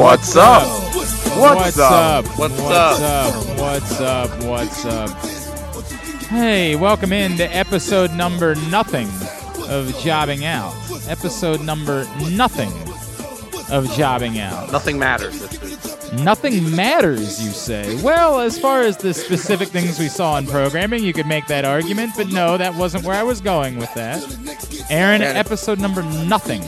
What's up? What's up? What's, up? What's, up? What's up? What's up? Hey, welcome in to episode number nothing of Jobbing Out. Episode number nothing of Jobbing Out. Nothing matters this week. Nothing matters, you say. Well, as far as the specific things we saw in programming, you could make that argument, but no, that wasn't where I was going with that. Aaron, episode number nothing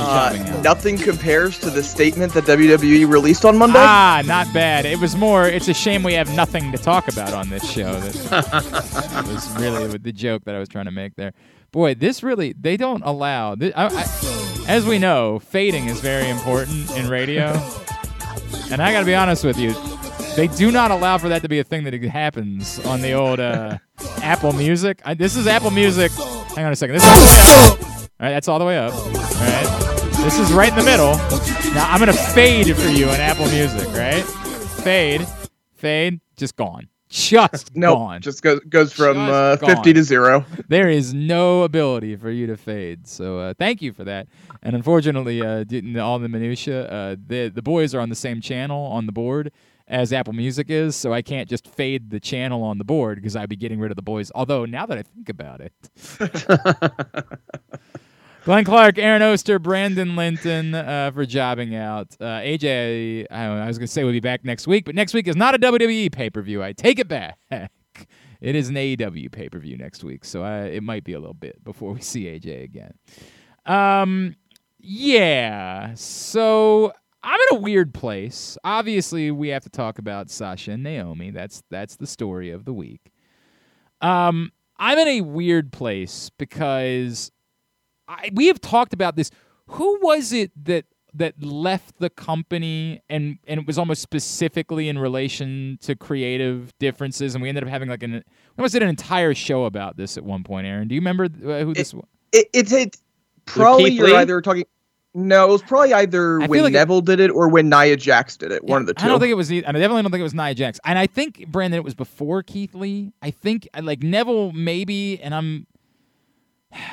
Uh, nothing compares to the statement that WWE released on Monday. Ah, not bad. It was more. It's a shame we have nothing to talk about on this show. That was really the joke that I was trying to make there. Boy, this really they don't allow. I, I, as we know, fading is very important in radio, and I got to be honest with you, they do not allow for that to be a thing that happens on the old uh, Apple Music. I, this is Apple Music. Hang on a second. This is all the way up. All right, that's all the way up. All right, this is right in the middle. Now I'm gonna fade for you in Apple Music, right? Fade, fade, just gone, just no, gone. just goes goes from uh, 50 to zero. there is no ability for you to fade. So uh, thank you for that. And unfortunately, uh, all the minutia, uh, the the boys are on the same channel on the board as Apple Music is, so I can't just fade the channel on the board because I'd be getting rid of the boys. Although now that I think about it. Glenn Clark, Aaron Oster, Brandon Linton uh, for jobbing out. Uh, AJ, I, know, I was going to say we'll be back next week, but next week is not a WWE pay per view. I take it back. It is an AEW pay per view next week, so I, it might be a little bit before we see AJ again. Um, yeah. So I'm in a weird place. Obviously, we have to talk about Sasha and Naomi. That's that's the story of the week. Um, I'm in a weird place because I, we have talked about this. Who was it that that left the company and and it was almost specifically in relation to creative differences and we ended up having like an we almost did an entire show about this at one point aaron do you remember uh, who this was It, it's it, probably Keith you're Lee? either talking. No, it was probably either I when like it- Neville did it or when Nia Jax did it. One of the two. I don't think it was. I definitely don't think it was Nia Jax, and I think Brandon it was before Keith Lee. I think uh, like Neville maybe, and I'm.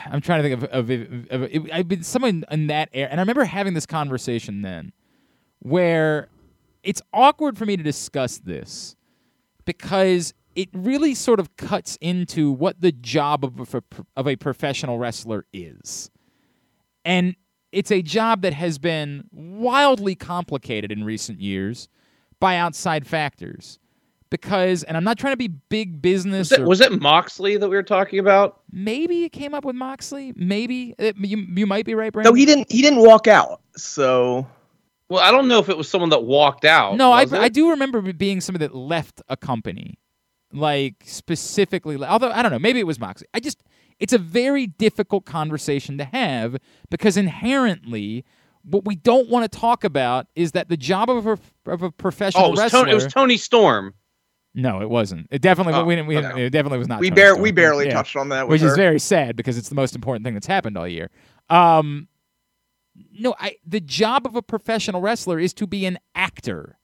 I'm trying to think of of, of, of it, I've been someone in that era, and I remember having this conversation then, where it's awkward for me to discuss this because it really sort of cuts into what the job of a, of a professional wrestler is. And it's a job that has been wildly complicated in recent years by outside factors. Because, and I'm not trying to be big business. Was it, was it Moxley that we were talking about? maybe it came up with Moxley. Maybe it, you you might be right, Brandon. No, he didn't. He didn't walk out. So Well, I don't know if it was someone that walked out. No, I, it? I do remember being somebody that left a company, like specifically. Although I don't know, maybe it was Moxley. I just it's a very difficult conversation to have because inherently, what we don't want to talk about is that the job of a of a professional Oh, it was, wrestler. Tony, it was Toni Storm. No, it wasn't. It definitely Oh, we didn't. We okay. didn't it definitely was not. we bar- we barely Yeah touched on that. Which is very sad because it's the most important thing that's happened all year. Um, no, I the job of a professional wrestler is to be an actor.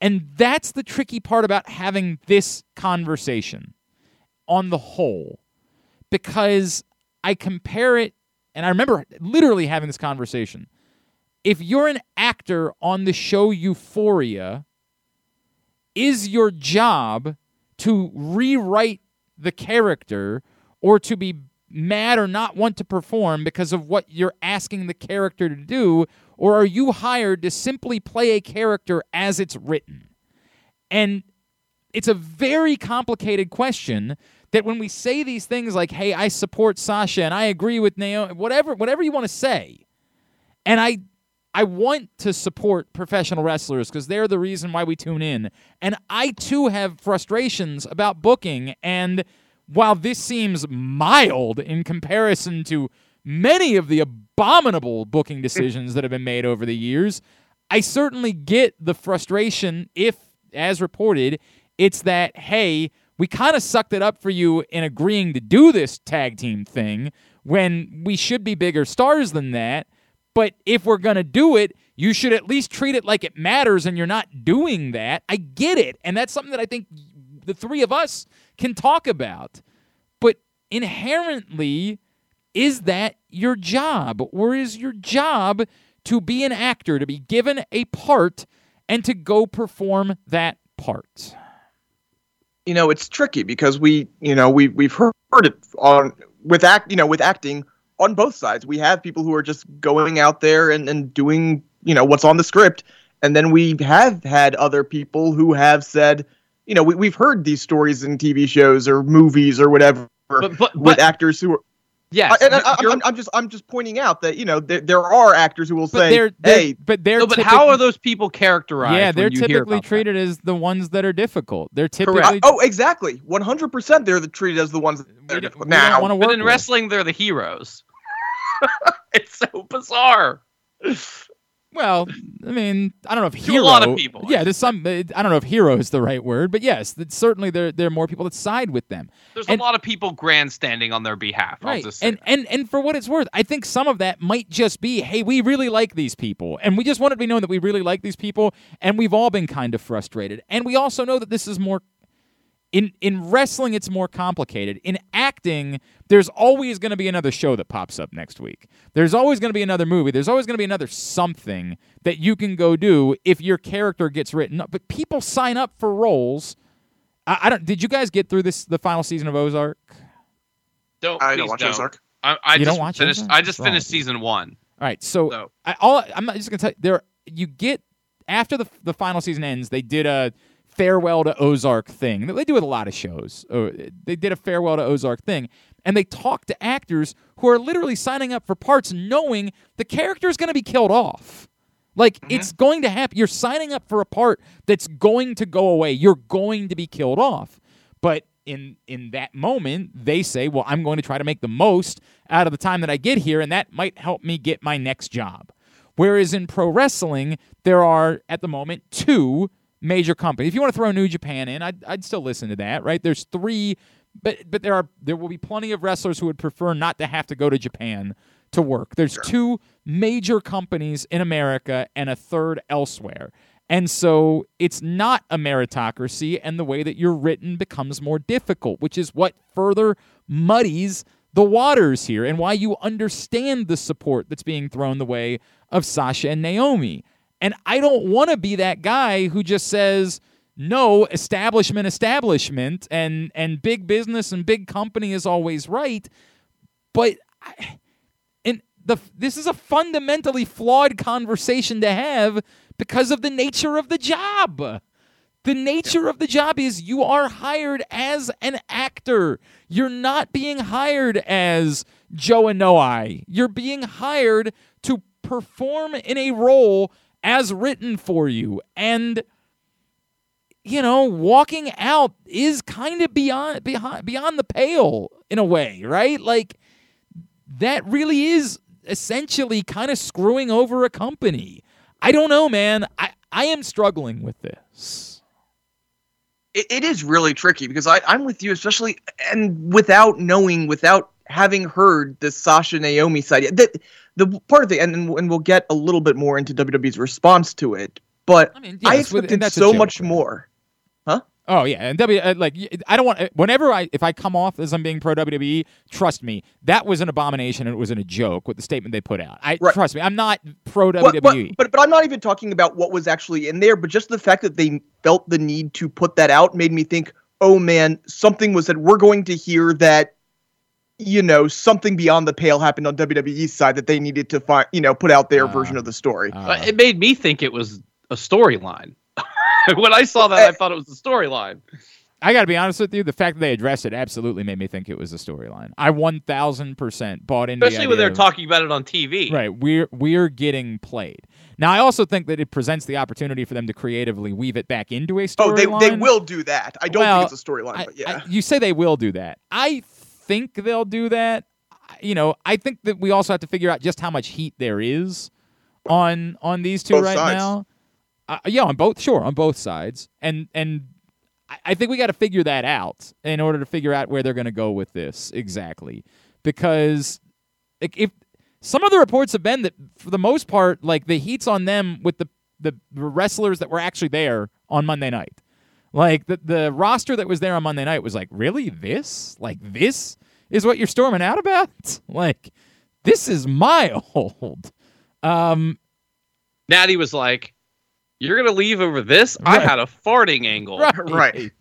And that's the tricky part about having this conversation on the whole because I compare it and I remember literally having this conversation. If you're an actor on the show Euphoria, is your job to rewrite the character or to be mad or not want to perform because of what you're asking the character to do? Or are you hired to simply play a character as it's written? And it's a very complicated question that when we say these things like, hey, I support Sasha and I agree with Naomi, whatever, whatever you want to say, and I I want to support professional wrestlers because they're the reason why we tune in. And I too have frustrations about booking. And while this seems mild in comparison to many of the abominable booking decisions that have been made over the years, I certainly get the frustration if, as reported, it's that, hey, we kind of sucked it up for you in agreeing to do this tag team thing when we should be bigger stars than that. But if we're going to do it, you should at least treat it like it matters and you're not doing that. I get it. And that's something that I think the three of us can talk about. But inherently, is that your job? Or is your job to be an actor, to be given a part, and to go perform that part? you know it's tricky because we you know we we've heard it on with act you know with acting on both sides we have people who are just going out there and, and doing you know what's on the script and then we have had other people who have said you know we, we've heard these stories in tv shows or movies or whatever But but, with but actors who are yes, I, and I, you're- I'm, I'm just i'm just pointing out that you know there, there are actors who will But say they're, they're hey but they're no, but how are those people characterized? yeah, they're when you hear typically about that? treated as the ones that are difficult. They're typically oh exactly 100% they're the, treated as the ones that are difficult. now But work in with. wrestling, they're the heroes. it's so bizarre. Well, I mean, I don't know if To a hero. lot of people, Yeah, there's some. Uh, I don't know if hero is the right word, but yes, certainly there there are more people that side with them. There's And- a lot of people grandstanding on their behalf. I'll Right. just say And that. and and for what it's worth, I think some of that might just be, hey, we really like these people, and we just want it to be known that we really like these people, and we've all been kind of frustrated, and we also know that this is more. In in wrestling, it's more complicated. In acting, there's always going to be another show that pops up next week. There's always going to be another movie. There's always going to be another something that you can go do if your character gets written up. But people sign up for roles. I, I don't. Did you guys get through this the final season of Ozark? don't i don't watch don't. ozark I, I You just don't watch finished. Ozark? I just What's finished season one. All right, so So I, all I'm just gonna tell you there. You get after the the final season ends, they did a farewell to Ozark thing. They do with a lot of shows. Uh, They did a farewell to Ozark thing, and they talked to actors who are literally signing up for parts, knowing the character is going to be killed off. Like it's going to happen. You're signing up for a part that's going to go away. You're going to be killed off. But in in that moment, they say, "Well, I'm going to try to make the most out of the time that I get here, and that might help me get my next job." Whereas in pro wrestling, there are at the moment two major company. If you want to throw New Japan in, I'd, I'd still listen to that. Right? There's three, but but there are there will be plenty of wrestlers who would prefer not to have to go to Japan to work. There's two major companies in America and a third elsewhere. And so it's not a meritocracy, and the way that you're written becomes more difficult, which is what further muddies the waters here and why you understand the support that's being thrown the way of Sasha and Naomi. And I don't want to be that guy who just says, no, establishment, establishment, and, and big business and big company is always right. But I, and the this is a fundamentally flawed conversation to have because of the nature of the job. The nature of the job is you are hired as an actor. You're not being hired as Joe and Anoi. You're being hired to perform in a role as written for you. And you know, walking out is kind of beyond beyond beyond the pale in a way, right? Like that really is essentially kind of screwing over a company. I don't know, man. I, I am struggling with this. it, it is really tricky because I, I'm with you, especially and without knowing, without having heard the Sasha Naomi side. The, the part of the and and we'll get a little bit more into WWE's response to it, but I mean, yes, with- and expected a so much more. Huh? Oh yeah, and W uh, like I don't want whenever I if I come off as I'm being pro WWE, trust me, that was an abomination and it wasn't a joke with the statement they put out. I Right. trust me, I'm not pro But, WWE. but, but but I'm not even talking about what was actually in there, but just the fact that they felt the need to put that out made me think, oh man, something was that we're going to hear that, you know, something beyond the pale happened on WWE's side that they needed to find, you know, put out their Uh, version of the story. Uh, it made me think it was a storyline. when I saw that, I thought it was a storyline. I got to be honest with you. The fact that they addressed it absolutely made me think it was a storyline. I one thousand percent bought into, the Especially when they're of- talking about it on TV. Right, we're we're getting played. Now, I also think that it presents the opportunity for them to creatively weave it back into a storyline. Oh, they storyline. they will do that. I don't Well, think it's a storyline, but yeah. I- you say they will do that. I think they'll do that. You know, I think that we also have to figure out just how much heat there is on on these two Both right sides. now. Uh, yeah, on both sure on both sides, and and I- I think we got to figure that out in order to figure out where they're going to go with this exactly, because like, if some of the reports have been that for the most part, like the heat's on them with the the wrestlers that were actually there on Monday night. Like the the roster that was there on Monday night was like, really this? Like this is what you're storming out about? Like this is mild. Um, Nattie was like, "You're gonna leave over this? I had a farting angle." right. Right.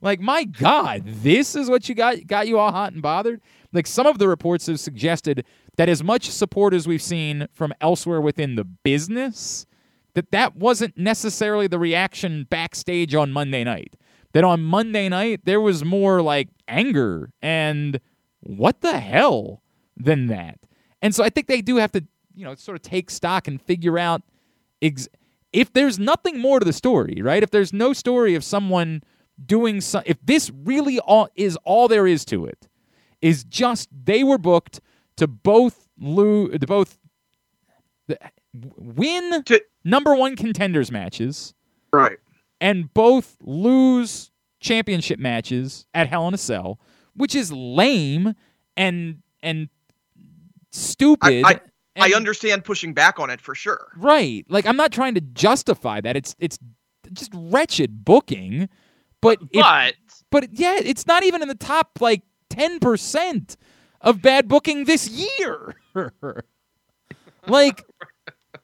Like my God, this is what you got got you all hot and bothered. Like some of the reports have suggested that as much support as we've seen from elsewhere within the business, that that wasn't necessarily the reaction backstage on Monday night. That on Monday night there was more like anger and what the hell than that. And so I think they do have to, you know, sort of take stock and figure out ex- if there's nothing more to the story, right? If there's no story of someone doing some, if this really all is all there is to it, is just they were booked to both lose, to both win To- number one contenders matches Right. and both lose championship matches at Hell in a Cell, which is lame and and stupid. I- I and- understand pushing back on it for sure. Right. Like I'm not trying to justify that. It's it's just wretched booking. But if, But but yeah, it's not even in the top like 10% of bad booking this year. like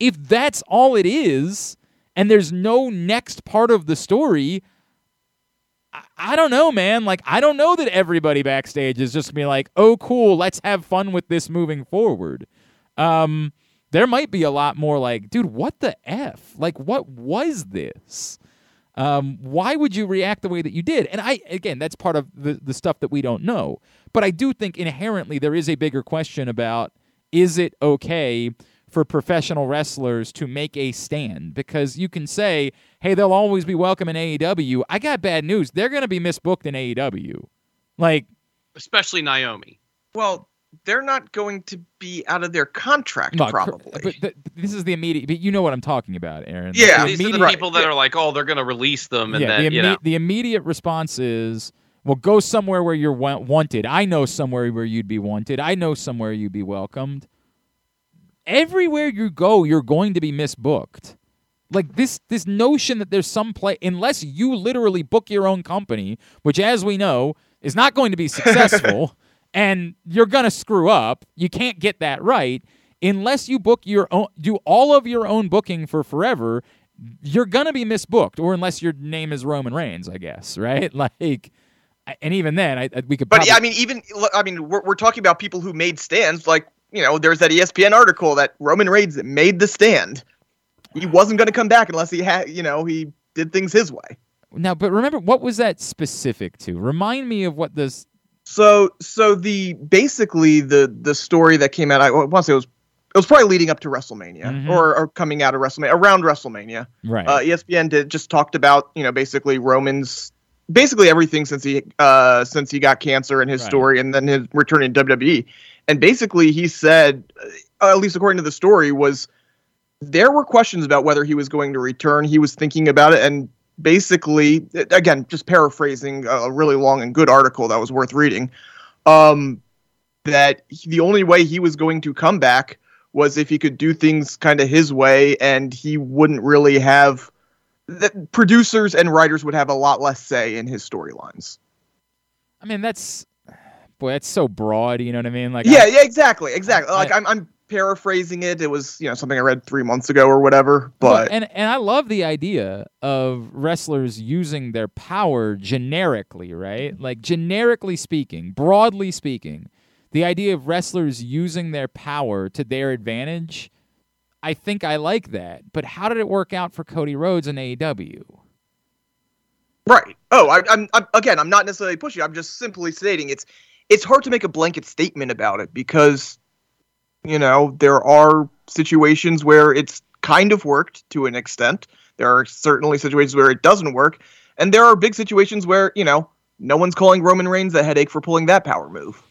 if that's all it is and there's no next part of the story, I, don't know, man. Like I don't know that everybody backstage is just gonna be like, "Oh, cool, let's have fun with this moving forward." Um, there might be a lot more like, dude, what the f? Like, what was this? Um, why would you react the way that you did? And I, again, that's part of the the stuff that we don't know. But I do think inherently there is a bigger question about is it okay for professional wrestlers to make a stand? Because you can say, hey, they'll always be welcome in AEW. I got bad news. They're going to be misbooked in AEW. Like, especially Naomi. Well, they're not going to be out of their contract no, probably. But th- this is the immediate. But you know what I'm talking about, Aaron. Yeah, the These are the people that are like, "Oh, they're gonna release them," and yeah, then the, you know, the immediate response is, well, go somewhere where you're wa- wanted. I know somewhere where you'd be wanted. I know somewhere you'd be welcomed. Everywhere you go, you're going to be misbooked. Like this, this notion that there's some play, unless you literally book your own company, which, as we know, is not going to be successful, and you're gonna screw up. You can't get that right unless you book your own, do all of your own booking for forever you're gonna be misbooked, or unless your name is Roman Reigns, I guess, right? Like, and even then, I, we could. But probably, I mean, even look, I mean, we're, we're talking about people who made stands. Like you know, there's that ESPN article that Roman Reigns made the stand. He wasn't going to come back unless he had, you know, he did things his way. now, but remember, what was that specific to? Remind me of what this. So, so the basically the the story that came out, I want to say it was it was probably leading up to WrestleMania Mhm. or, or coming out of WrestleMania around WrestleMania. Right. Uh, ESPN did just talked about you know basically Roman's basically everything since he uh since he got cancer and his Right. story and then his return in WWE. And basically he said, uh, at least according to the story, was there were questions about whether he was going to return. He was thinking about it and basically again just paraphrasing a really long and good article that was worth reading um that the only way he was going to come back was if he could do things kind of his way and he wouldn't really have producers and writers would have a lot less say in his storylines. I mean, that's boy, that's so broad. You know what I mean? Like, yeah, I- yeah, exactly, exactly. Like I- I'm, I'm paraphrasing it. It was, you know, something I read three months ago or whatever. But and and I love the idea of wrestlers using their power generically, right? Like generically speaking, broadly speaking, the idea of wrestlers using their power to their advantage, I think I like that. But how did it work out for Cody Rhodes in E AEW? right. Oh, I, I'm, I'm again. I'm not necessarily pushing. I'm just simply stating it's, it's hard to make a blanket statement about it because, you know, there are situations where it's kind of worked to an extent. There are certainly situations where it doesn't work, and there are big situations where you know no one's calling Roman Reigns a headache for pulling that power move.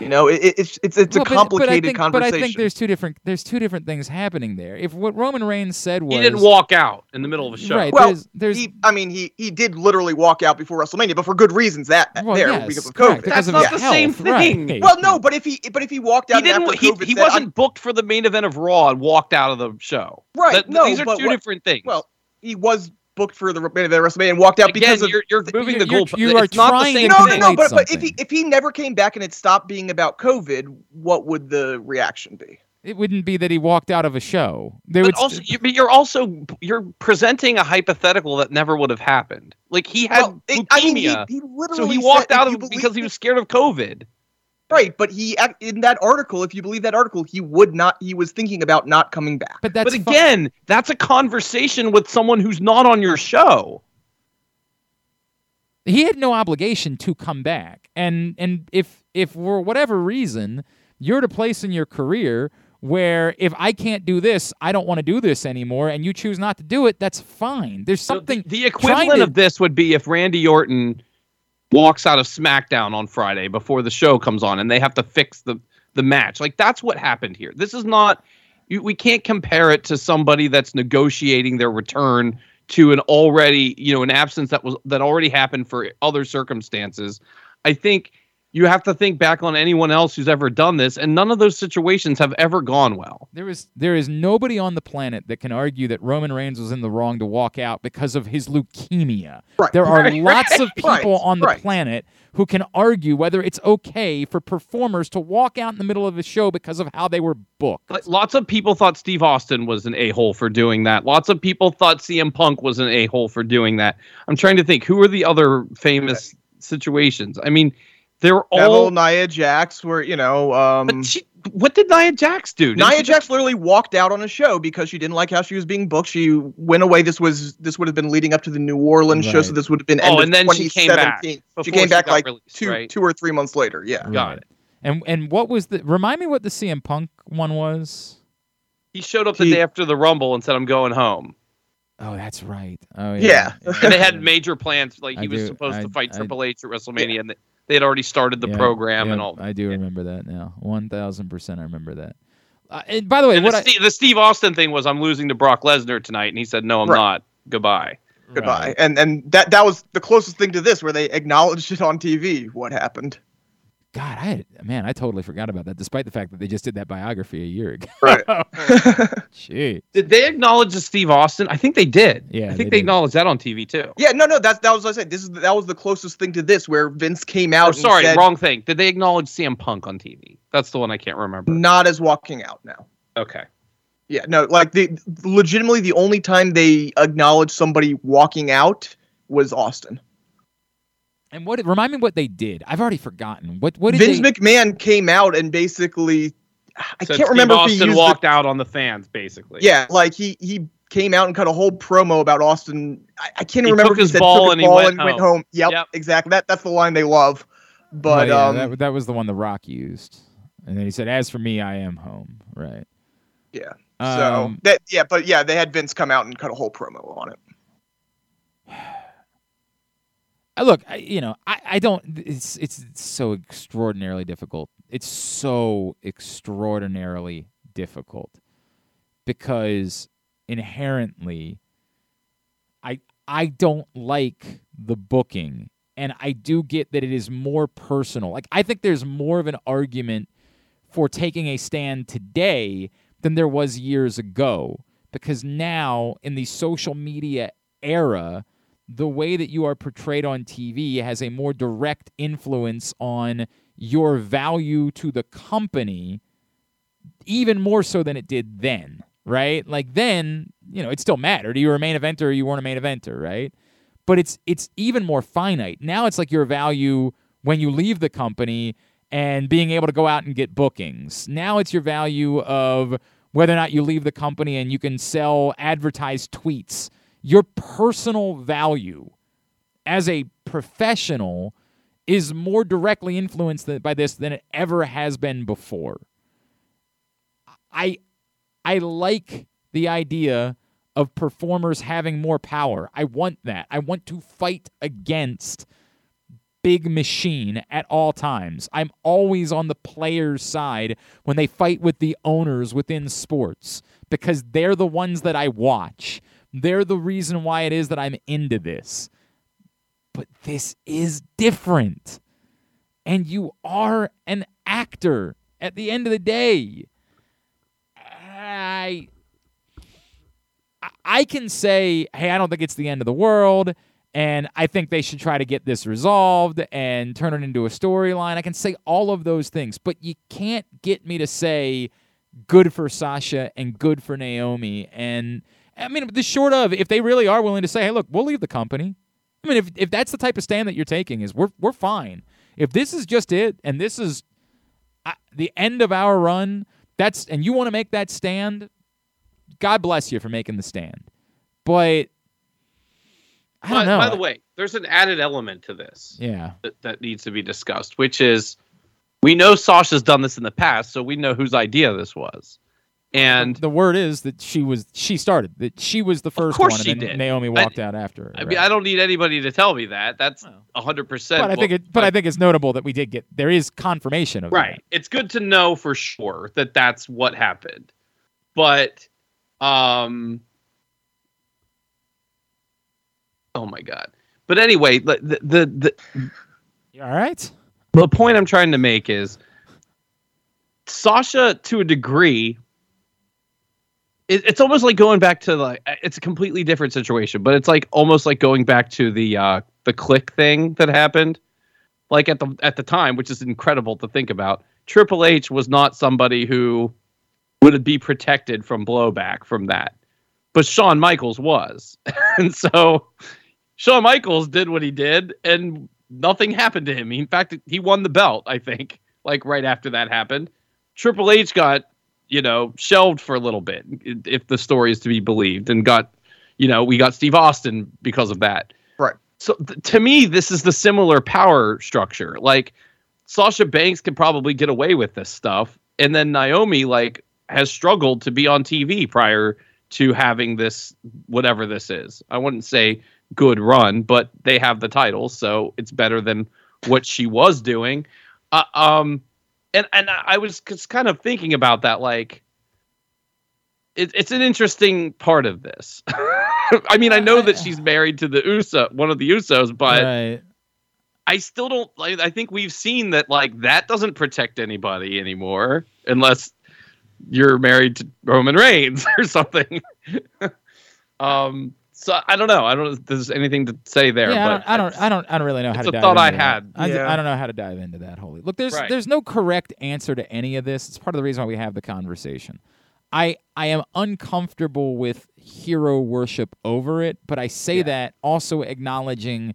You know, it, it- it's it's it's Well, a complicated but I think, conversation. But I think there's two different there's two different things happening there. If what Roman Reigns said was He didn't walk out in the middle of a show. Right. well, there's- there's- he, I mean, he he did literally walk out before WrestleMania, but for good reasons. That Well, there yes, because of correct, COVID. because That's of not his the same health, right. thing. well, no, but if he but if he walked out He didn't. after He, COVID he said, wasn't "I'm- booked for the main event of Raw and walked out of the show. Right, That- no, these are two what- different things. well, he was booked for the main event of WrestleMania and walked out again, because of you're, you're moving the you're- goalpost. you are It's not the trying to same no, no, no. But, but if he if he never came back and it stopped being about COVID, what would the reaction be? it wouldn't be that he walked out of a show. There But would also, you, but you're also you're presenting a hypothetical that never would have happened. Like he had Well, it- I mean, he, he literally so he walked out of believe- because he was scared of COVID. Right. But he in that article, if you believe that article, he would not. He was thinking about not coming back. but that's but again, that's a conversation with someone who's not on your show. he had no obligation to come back. And and if if for whatever reason you're at a place in your career where if I can't do this, I don't want to do this anymore, and you choose not to do it, that's fine. There's So something the, the equivalent to- of this would be if Randy Orton walks out of SmackDown on Friday before the show comes on, and they have to fix the the match. Like that's what happened here. This is not. You, we can't compare it to somebody that's negotiating their return to an already, you know, an absence that was that already happened for other circumstances. I think you have to think back on anyone else who's ever done this, and none of those situations have ever gone well. There is there is nobody on the planet that can argue that Roman Reigns was in the wrong to walk out because of his leukemia. Right, There are right, lots of right, people on the right. planet who can argue whether it's okay for performers to walk out in the middle of a show because of how they were booked. Like, lots of people thought Steve Austin was an a hole for doing that. Lots of people thought CM Punk was an a hole for doing that. I'm trying to think who are the other famous situations. I mean, they're Neville, all. Nia Jax were you know. Um, But she, what did Nia Jax do? Didn't Nia she Jax literally walked out on a show because she didn't like how she was being booked. She went away. This was this would have been leading up to the New Orleans show, so this would have been Oh, of and then she came back She came she back like released, two right? two or three months later. Yeah. Got it. And and what was the remind me what the CM Punk one was? He showed up the He- day after the Rumble and said, "I'm going home." Oh, that's right. Oh Yeah. yeah. And they had major plans. Like I he was do- supposed I- to fight I- Triple H at WrestleMania, and they, they had already started the Yeah, program yeah, and all. I do remember that now. One thousand percent, I remember that. Uh, and by the way, And what the, I, Steve, the Steve Austin thing was, "I'm losing to Brock Lesnar tonight," and he said, "No, I'm Right. not. Goodbye." Goodbye. Right. And and that that was the closest thing to this, where they acknowledged it on TV. What happened? God, I had, man, I totally forgot about that. Despite the fact that they just did that biography a year ago. Right. Oh, Gee. Did they acknowledge the Steve Austin? I think they did. Yeah, I think they they, acknowledged that on TV too. yeah. No. No. That's that was what I said. This is that was the closest thing to this, where Vince came out. Oh, and sorry, said, wrong thing. Did they acknowledge CM Punk on TV? That's the one I can't remember. Not as walking out now. Okay. Yeah, no, like the legitimately the only time they acknowledged somebody walking out was Austin. And what remind me what they did? I've already forgotten. What what did Vince they McMahon came out and basically, I Said can't Steve remember if he Austin used walked the, out on the fans, basically. yeah, like he he came out and cut a whole promo about Austin. I, I can't He remember took if he his said ball took and his he ball went and went home. home. Yep, Yep. exactly. That that's the line they love. But oh, yeah, um, that, that was the one the Rock used. And then he said, "As for me, I am home." Right. yeah. So Um, that yeah, but yeah, they had Vince come out and cut a whole promo on it. I look, I, you know, I, I don't. It's it's so extraordinarily difficult. It's so extraordinarily difficult because inherently, I I don't like the booking, and I do get that it is more personal. Like I think there's more of an argument for taking a stand today than there was years ago because now in the social media era the way that you are portrayed on TV has a more direct influence on your value to the company, even more so than it did then, right? Like then, you know, it still mattered. You were a main eventer or you weren't a main eventer, right? But it's it's even more finite. Now it's like your value when you leave the company and being able to go out and get bookings. Now it's your value of whether or not you leave the company and you can sell advertised tweets your personal value as a professional is more directly influenced by this than it ever has been before. I I like the idea of performers having more power. I want that. I want to fight against big machine at all times. I'm always on the player's side when they fight with the owners within sports because they're the ones that I watch. They're the reason why it is that I'm into this. But this is different. And you are an actor at the end of the day. I I can say, hey, I don't think it's the end of the world, and I think they should try to get this resolved and turn it into a storyline. I can say all of those things, but you can't get me to say good for Sasha and good for Naomi. And I mean, the short of if they really are willing to say, hey, look, we'll leave the company. I mean, if if that's the type of stand that you're taking, is we're we're fine. If this is just it, and this is uh, the end of our run, that's and you want to make that stand, God bless you for making the stand. But I don't by, know. by the way, there's an added element to this yeah, that, that needs to be discussed, which is we know Sasha's done this in the past, so we know whose idea this was. And the word is that she was she started that she was the first course one, she and then did. Naomi walked out after her. I right? mean, I don't need anybody to tell me that. That's Well. hundred percent. but I think it, but I think it's notable that we did get there is confirmation of right. It's good to know for sure that that's what happened. But, um, oh my god. But anyway, the the the, the. You all right? the point I'm trying to make is Sasha, to a degree, it, it's almost like going back to like it's a completely different situation, but it's like almost like going back to the uh, the Kliq thing that happened, like at the at the time, which is incredible to think about. Triple H was not somebody who would be protected from blowback from that, but Shawn Michaels was, and so Shawn Michaels did what he did, and nothing happened to him. In fact, he won the belt, I think, like right after that happened. Triple H got, you know, shelved for a little bit, if the story is to be believed, and got, you know, we got Steve Austin because of that. Right. So th- to me, this is the similar power structure. Like Sasha Banks can probably get away with this stuff, and then Naomi like has struggled to be on TV prior to having this whatever this is. I wouldn't say good run, but they have the title, so it's better than what she was doing. Uh, um, and and I was just kind of thinking about that, like. It, it's an interesting part of this. I mean, I know that she's married to the Uso, one of the Usos, but right. I still don't like. I think we've seen that like that doesn't protect anybody anymore, unless you're married to Roman Reigns or something. um. So I don't know. I don't if there's anything to say there. Yeah, I but don't, I don't, I don't, I don't really know how it's to a dive thought I into that. had. I, Yeah. I don't know how to dive into that wholly. Look, there's, Right. there's no correct answer to any of this. It's part of the reason why we have the conversation. I, I am uncomfortable with hero worship over it, but I say Yeah. that also acknowledging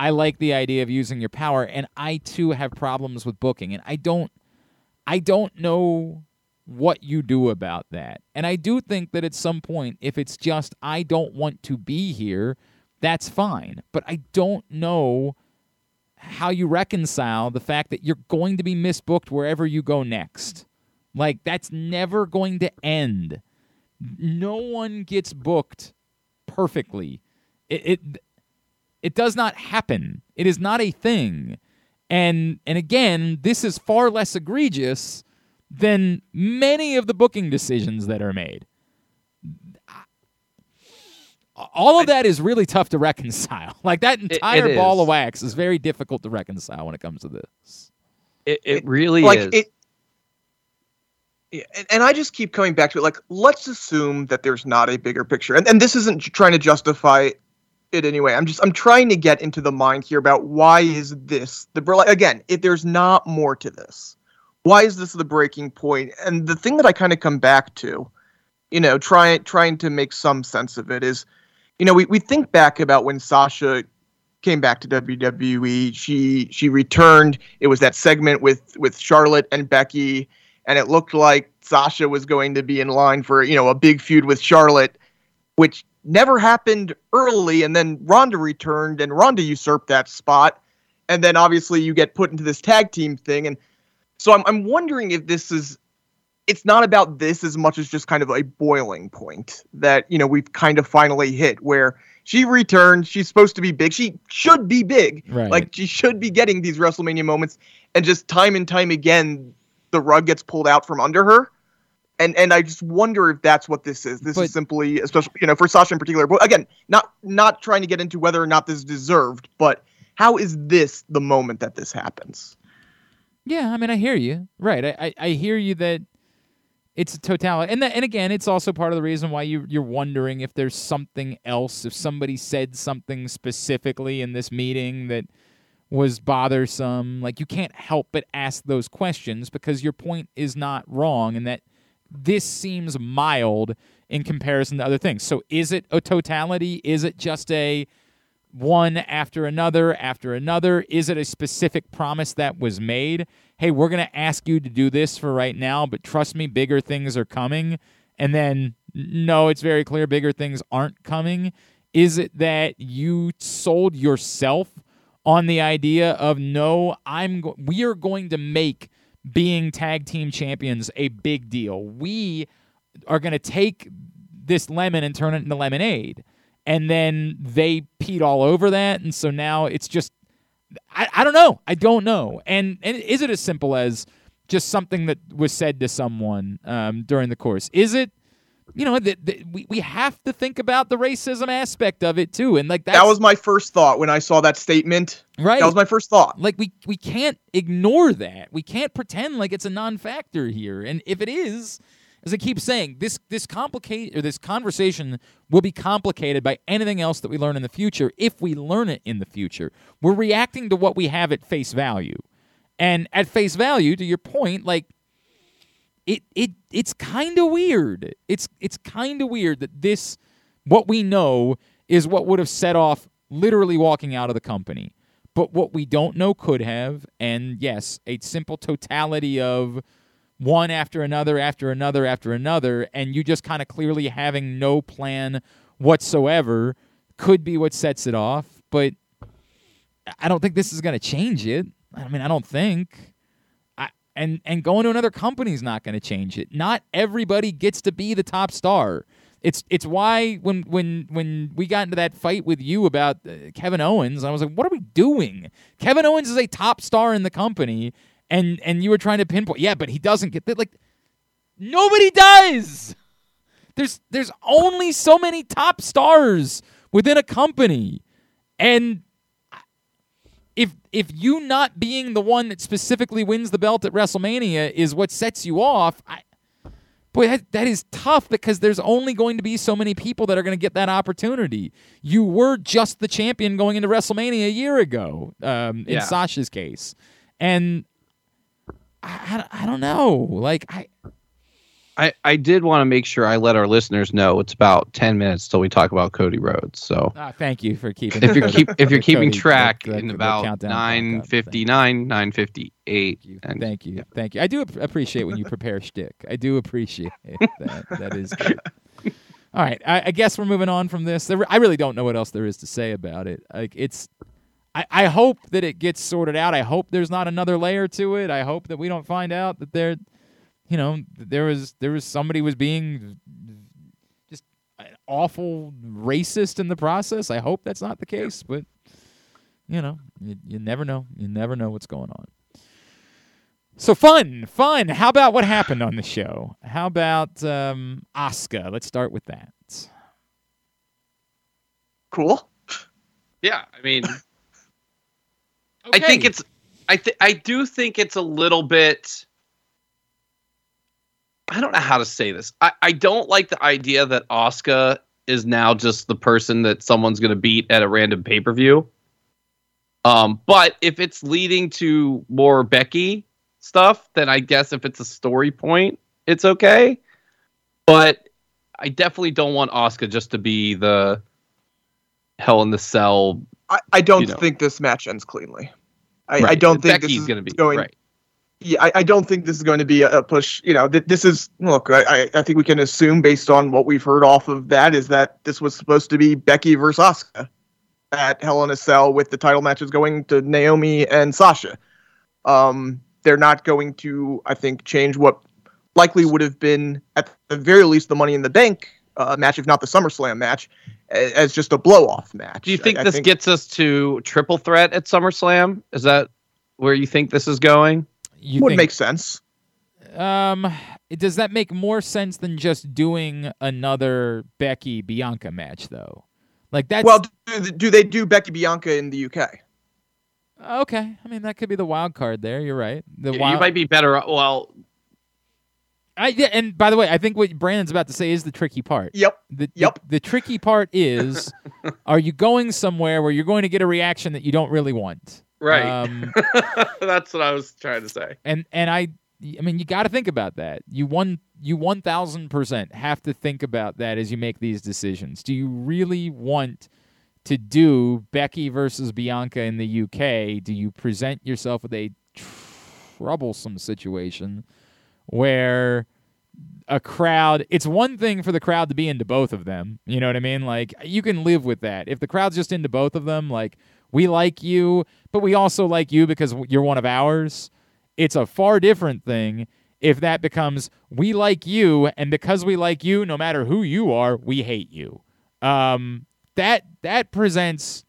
I like the idea of using your power, and I too have problems with booking, and I don't, I don't know what you do about that. And I do think that at some point, if it's just I don't want to be here, that's fine. But I don't know how you reconcile the fact that you're going to be misbooked wherever you go next. Like that's never going to end. No one gets booked perfectly. It it, it does not happen. It is not a thing. And and again, this is far less egregious than many of the booking decisions that are made. All of that is really tough to reconcile. Like that entire it ball is. of wax is very difficult to reconcile when it comes to this. It, it really like is. it and, and I just keep coming back to it. Like, let's assume that there's not a bigger picture, and and this isn't trying to justify it anyway. I'm just I'm trying to get into the mind here about why is this the br- like, again? If there's not more to this, why is this the breaking point? And the thing that I kind of come back to, you know, trying trying to make some sense of it is, you know, we we think back about when Sasha came back to WWE. She she returned. It was that segment with with Charlotte and Becky, and it looked like Sasha was going to be in line for you know a big feud with Charlotte, which never happened early. And then Ronda returned, and Ronda usurped that spot, and then obviously you get put into this tag team thing. And so I'm I'm wondering if this is. It's not about this as much as just kind of a boiling point that you know we've kind of finally hit where she returned. She's supposed to be big. She should be big. Right. Like she should be getting these WrestleMania moments, and just time and time again, the rug gets pulled out from under her. And and I just wonder if that's what this is. This But- is simply, especially you know, for Sasha in particular. But again, not not trying to get into whether or not this is deserved, but how is this the moment that this happens? Yeah, I mean, I hear you. Right. I, I, I hear you that it's a totality, and that, and again, it's also part of the reason why you you're wondering if there's something else, if somebody said something specifically in this meeting that was bothersome. Like you can't help but ask those questions because your point is not wrong, and that this seems mild in comparison to other things. So, is it a totality? Is it just a one after another after another? Is it a specific promise that was made? Hey, we're going to ask you to do this for right now, but trust me, bigger things are coming. And then, no, it's very clear bigger things aren't coming. Is it that you sold yourself on the idea of no, I'm go- we are going to make being tag team champions a big deal. We are going to take this lemon and turn it into lemonade. And then they peed all over that. And so now it's just, I, I don't know. I don't know. And, and is it as simple as just something that was said to someone um, during the course? Is it, you know, that we, we have to think about the racism aspect of it too. And like that was my first thought when I saw that statement. right. That was my first thought. like we we can't ignore that. We can't pretend like it's a non-factor here. And if it is, as I keep saying, this this complicate or this conversation will be complicated by anything else that we learn in the future if we learn it in the future. We're reacting to what we have at face value. And at face value, to your point, like it it it's kind of weird. It's it's kind of weird that this what we know is what would have set off literally walking out of the company. But what we don't know could have, and yes, a simple totality of one after another, after another, after another, and you just kind of clearly having no plan whatsoever could be what sets it off. But I don't think this is going to change it. I mean, I don't think. I, and and going to another company is not going to change it. Not everybody gets to be the top star. It's it's why when when when we got into that fight with you about uh, Kevin Owens, I was like, "What are we doing?" Kevin Owens is a top star in the company, and and you were trying to pinpoint, yeah, but he doesn't get that. Like nobody does. There's there's only so many top stars within a company, and if if you not being the one that specifically wins the belt at WrestleMania is what sets you off, I, boy, that, that is tough because there's only going to be so many people that are going to get that opportunity. You were just the champion going into WrestleMania a year ago, um, in Yeah. Sasha's case, and I, I, I don't know, like I. I, I did want to make sure I let our listeners know it's about ten minutes till we talk about Cody Rhodes. So Ah, thank you for keeping. if you're keep if you're keeping Cody- track the- the- in the about nine fifty nine, nine fifty eight, Thank you. and Thank you. Thank you. I do ap- appreciate when you prepare shtick. I do appreciate that. That is good. All right. I, I guess we're moving on from this. There, I really don't know what else there is to say about it. Like it's. I, I hope that it gets sorted out. I hope there's not another layer to it. I hope that we don't find out that there, you know, there was there was somebody was being just an awful racist in the process. I hope that's not the case, but you know, you, you never know. You never know what's going on. So fun, fun. How about what happened on the show? How about um, Asuka? Let's start with that. Cool. yeah, I mean, I think it's I th- I do think it's a little bit I don't know how to say this. I, I don't like the idea that Asuka is now just the person that someone's gonna beat at a random pay-per-view. Um, but if it's leading to more Becky stuff, then I guess if it's a story point, it's okay. But I definitely don't want Asuka just to be the hell in the cell I, I don't You know. think this match ends cleanly. I, I don't think Becky's this is gonna be going. right. Yeah, I, I don't think this is going to be a, push. You know, th- this is look. I, I- think we can assume based on what we've heard off of that is that this was supposed to be Becky versus Asuka at Hell in a Cell with the title matches going to Naomi and Sasha. Um, they're not going to, I think, change what likely would have been at the very least the Money in the Bank uh, match, if not the SummerSlam match, as just a blow off match. Do you think I- I this gets us to triple threat at SummerSlam? Is that where you think this is going? You would think- make sense? Um, does that make more sense than just doing another Becky Bianca match though? Like that's Well, do, do they do Becky Bianca in the UK? okay. I mean, that could be the wild card there. You're right. The You- wild. you might be better. Well, I, yeah, and by the way, I think what Brandon's about to say is the tricky part. Yep. The, Yep. The, the tricky part is, are you going somewhere where you're going to get a reaction that you don't really want? right. Um, That's what I was trying to say. and and I, I mean, you got to think about that. You one, you one thousand percent have to think about that as you make these decisions. Do you really want to do Becky versus Bianca in the UK? Do you present yourself with a troublesome situation where a crowd it's one thing for the crowd to be into both of them you know what i mean? Like you can live with that. If the crowd's just into both of them like we like you but we also like you because you're one of ours it's a far different thing if that becomes we like you and because we like you no matter who you are we hate you. Um that that presents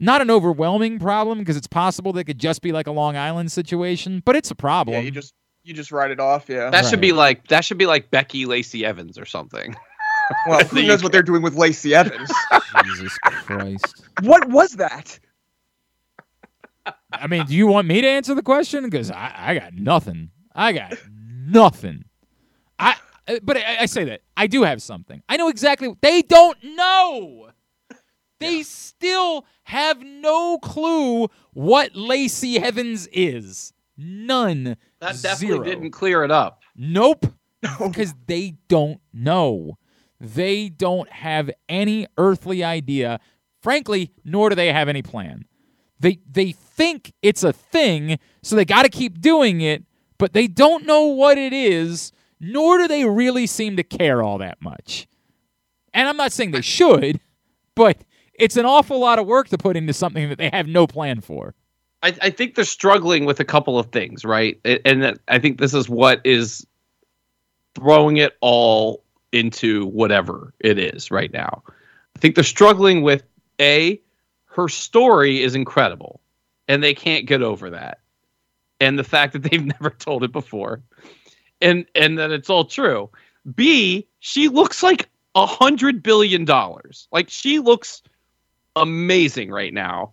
not an overwhelming problem because it's possible that could just be like a long island situation but it's a problem. Yeah, you just you just write it off. Yeah. That should be like that should be like Becky Lacey Evans or something. well, who knows what they're doing with Lacey Evans? jesus christ what was that? I mean, do you want me to answer the question? Because I, I got nothing. I got nothing. I, uh, but I, I say that I do have something. I know exactly. They don't know. They still have no clue what Lacey Evans is. None. That definitely Zero. didn't clear it up. Nope. Because they don't know. They don't have any earthly idea. Frankly, nor do they have any plan. They they think it's a thing, so they got to keep doing it, but they don't know what it is, nor do they really seem to care all that much. And I'm not saying they should, but it's an awful lot of work to put into something that they have no plan for. I, I think they're struggling with a couple of things, right? And I think this is what is throwing it all into whatever it is right now. I think they're struggling with a her story is incredible, and they can't get over that, and the fact that they've never told it before, and and that it's all true. B, she looks like a hundred billion dollars. Like she looks amazing right now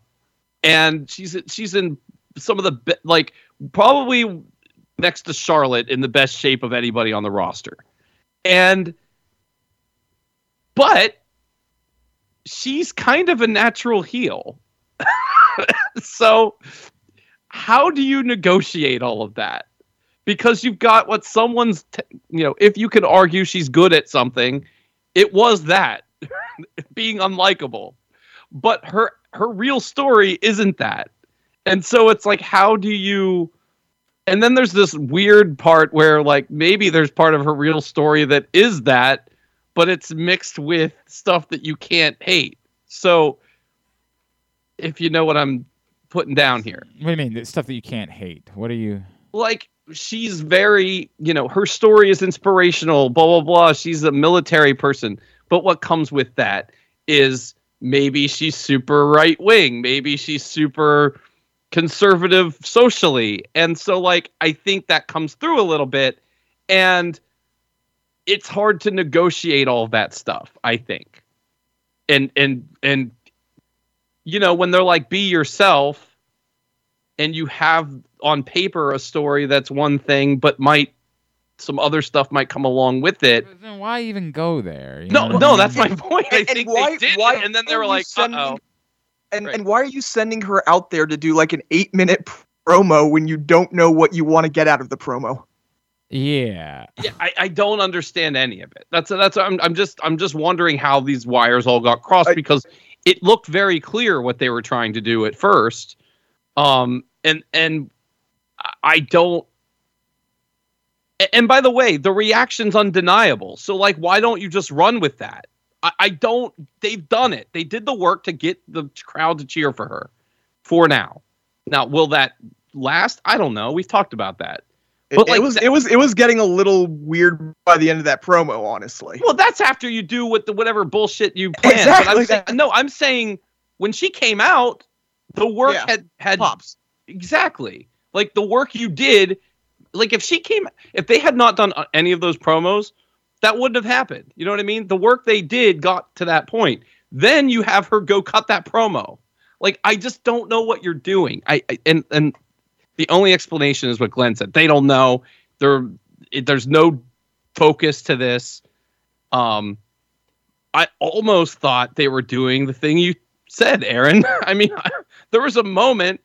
and she's she's in some of the be- like probably next to Charlotte in the best shape of anybody on the roster. And but she's kind of a natural heel. so how do you negotiate all of that? Because you've got what someone's t- you know, if you could argue she's good at something, it was that being unlikable. But her her real story isn't that. And so it's like, how do you. And then there's this weird part where, like, maybe there's part of her real story that is that, but it's mixed with stuff that you can't hate. So, if you know what I'm putting down here, What do you mean? The stuff that you can't hate. What are you? like, she's very, you know, her story is inspirational, blah, blah, blah. She's a military person. But what comes with that is maybe she's super right wing. Maybe she's super conservative socially. And so, like, I think that comes through a little bit. And it's hard to negotiate all that stuff, I think. And, and, and, you know, when they're like, be yourself, and you have on paper a story that's one thing, but might, some other stuff might come along with it. Then why even go there? You No, know no, that's my point. I And- and think why- they did, why and then they were like, sending- "Uh oh." And Right. and why are you sending her out there to do like an eight minute promo when you don't know what you want to get out of the promo? Yeah. Yeah, I, I don't understand any of it. That's that's I'm I'm just I'm just wondering how these wires all got crossed I- because it looked very clear what they were trying to do at first. Um and and I- I don't a- and by the way, the reaction's undeniable. So like why don't you just run with that? I, I don't they've done it. They did the work to get the crowd to cheer for her for now. Now, will that last? I don't know. We've talked about that. It, But, it like, was that- it was it was getting a little weird by the end of that promo, honestly. Well, that's after you do what the whatever bullshit you planned. But Exactly I'm saying, no, I'm saying when she came out, the work Yeah. had had Pops. exactly like the work you did. Like if she came, if they had not done uh, any of those promos, that wouldn't have happened. You know what I mean? The work they did got to that point. Then you have her go cut that promo. Like I just don't know what you're doing. I, I and and the only explanation is what Glenn said. They don't know. There, there's no focus to this. Um, I almost thought they were doing the thing you said, Aaron. I mean, there was a moment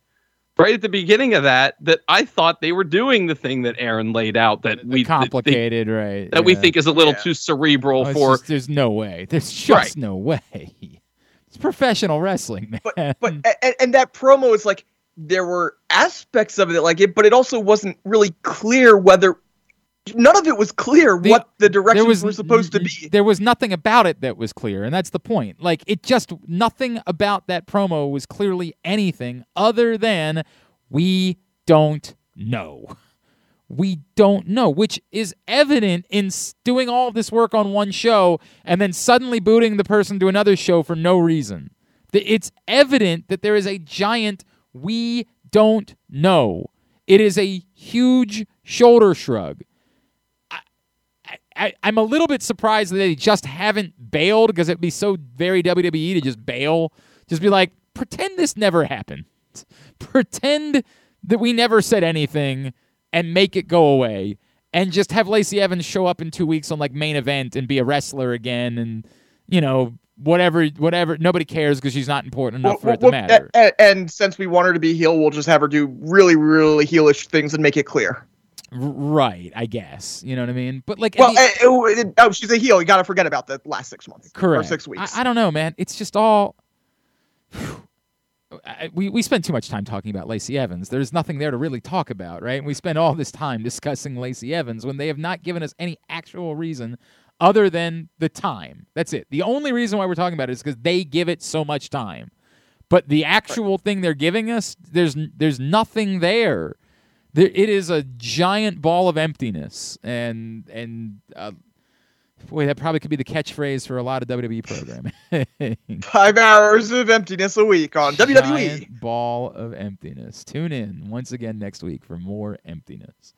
right at the beginning of that that I thought they were doing the thing that Aaron laid out that The we that they- complicated, right? that, we think is a little Yeah. too cerebral Oh, for. just- there's no way. There's just Right. no way. It's professional wrestling, man. But but and, and that promo is like there were aspects of it like it, but it also wasn't really clear whether none of it was clear The- what the directions was were supposed to be. There was nothing about it that was clear, and that's the point. Like it just nothing about that promo was clearly anything other than we don't know. We don't know, which is evident in doing all this work on one show and then suddenly booting the person to another show for no reason. It's evident that there is a giant we don't know. It is a huge shoulder shrug. I, I'm a little bit surprised that they just haven't bailed because it'd be so very WWE to just bail. Just be like, pretend this never happened. Pretend that we never said anything and make it go away. And just have Lacey Evans show up in two weeks on like main event and be a wrestler again and, you know, whatever, whatever. Nobody cares because she's not important enough for it to matter. a- a- and since we want her to be heel, we'll just have her do really, really heelish things and make it clear. Right, I guess. You know what I mean? But like, Well, the- eh, eh, it- oh, she's a heel. You got to forget about the last six months Correct. or six weeks. I, I don't know, man. It's just all. I- we we spend too much time talking about Lacey Evans. There's nothing there to really talk about, right? We spend all this time discussing Lacey Evans when they have not given us any actual reason other than the time. That's it. The only reason why we're talking about it is because they give it so much time. But the actual thing they're giving us, there's there's nothing there. There, it is a giant ball of emptiness, and and uh, boy, that probably could be the catchphrase for a lot of WWE programming. Five hours of emptiness a week on E. WWE. Giant ball of emptiness. Tune in once again next week for more emptiness.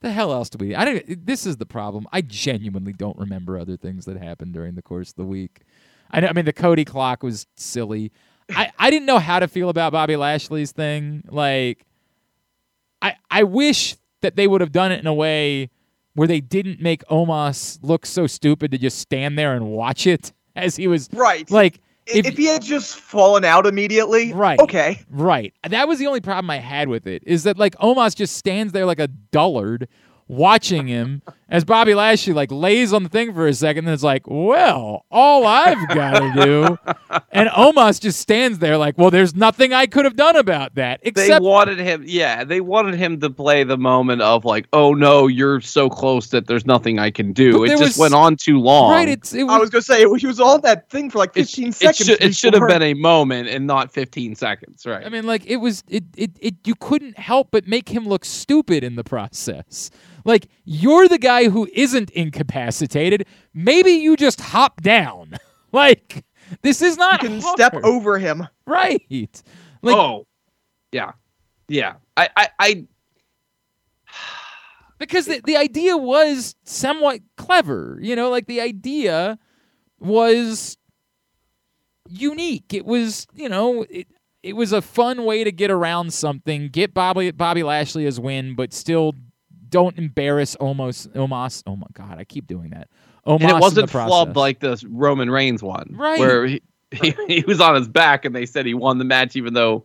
The hell else do we? I don't. This is the problem. I genuinely don't remember other things that happened during the course of the week. I know. I mean, the Cody clock was silly. I I didn't know how to feel about Bobby Lashley's thing. Like, I I wish that they would have done it in a way where they didn't make Omos look so stupid to just stand there and watch it as he was Right. like if, if he had just fallen out immediately, Right. Okay. Right. That was the only problem I had with it is that like Omos just stands there like a dullard watching him as Bobby Lashley like lays on the thing for a second and it's like, well, all I've got to do. And Omos just stands there like, well, there's nothing I could have done about that Except They wanted him, yeah, they wanted him to play the moment of like, oh no, you're so close that there's nothing I can do. It just was- went on too long. right. It's it I was, was gonna say he was on that thing for like 15 it, seconds. should, it should have been a moment and not 15 seconds, right? I mean, like it was it, it it you couldn't help but make him look stupid in the process. Like you're the guy who isn't incapacitated. Maybe you just hop down. like this is You not can hard. step over him. right. Like oh, yeah, yeah. I, I, I because the, the idea was somewhat clever you know like the idea was unique it was you know it, it was a fun way to get around something get bobby bobby lashley as win but still don't embarrass almost omos oh my god i keep doing that omos and it wasn't the flubbed like the Roman Reigns one, Right. Where he, he, he was on his back and they said he won the match even though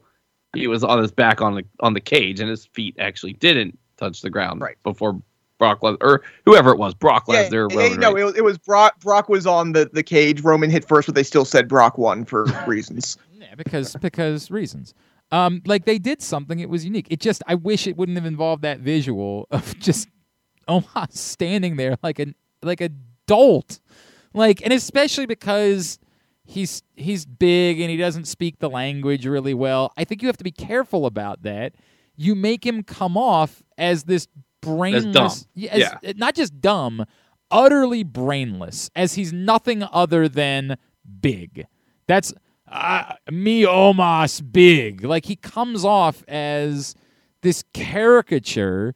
he was on his back on the on the cage and his feet actually didn't touch the ground Right. before Brock Lesnar or whoever it was, Brock Yeah, Lesnar. Roman no, Reigns. it was, it was Brock. Brock was on the, the cage. Roman hit first, but they still said Brock won for reasons. Yeah, because because reasons. Um, like they did something. It was unique. It just I wish it wouldn't have involved that visual of just Omos standing there like an like a dolt, like and especially because he's he's big and he doesn't speak the language really well. I think you have to be careful about that. You make him come off as this brainless. Yeah, as- not just dumb, utterly brainless, as he's nothing other than big. That's uh, me, Omos, big. Like he comes off as this caricature.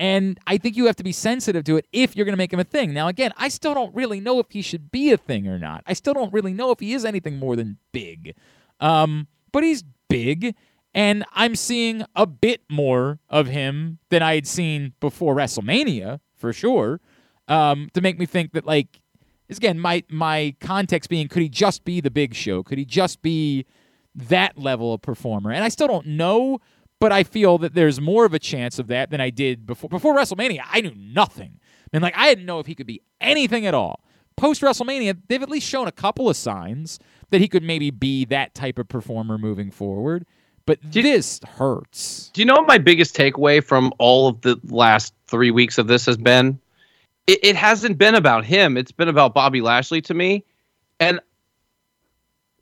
And I think you have to be sensitive to it if you're going to make him a thing. Now, again, I still don't really know if he should be a thing or not. I still don't really know if he is anything more than big. Um, but he's big, and I'm seeing a bit more of him than I had seen before WrestleMania, for sure. Um, to make me think that, like, again, my my context being, could he just be the Big Show? Could he just be that level of performer? And I still don't know, but I feel that there's more of a chance of that than I did before. Before WrestleMania, I knew nothing. I mean, like, I didn't know if he could be anything at all. Post WrestleMania, they've at least shown a couple of signs that he could maybe be that type of performer moving forward. But this hurts. Do you know what my biggest takeaway from all of the last three weeks of this has been? It, it hasn't been about him. It's been about Bobby Lashley to me. And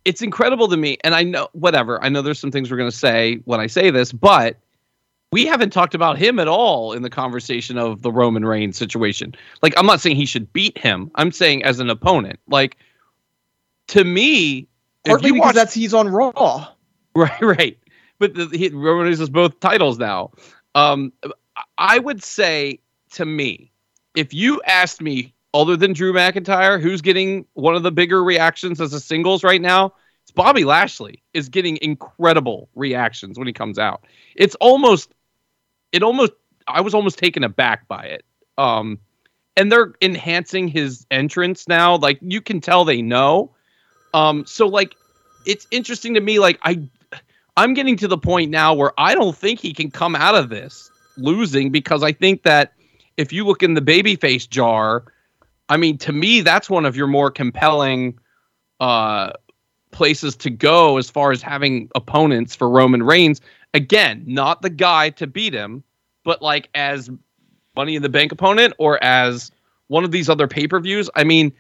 it's incredible to me. And I know, whatever, I know there's some things we're going to say when I say this, but we haven't talked about him at all in the conversation of the Roman Reigns situation. Like, I'm not saying he should beat him, I'm saying as an opponent. Like, to me, Partly because watch, that's he's on Raw. Right, right. But the, he, Roman Reigns has both titles now. Um, I would say to me, if you asked me, other than Drew McIntyre, who's getting one of the bigger reactions as a singles right now, it's Bobby Lashley is getting incredible reactions when he comes out. It's almost, it almost, I was almost taken aback by it. Um, and they're enhancing his entrance now. Like you can tell they know. Um, so like, it's interesting to me. Like I, I'm getting to the point now where I don't think he can come out of this losing because I think that if you look in the babyface jar, I mean, to me, that's one of your more compelling uh, places to go as far as having opponents for Roman Reigns. Again, not the guy to beat him, but like as Money in the Bank opponent or as one of these other pay per views. I mean,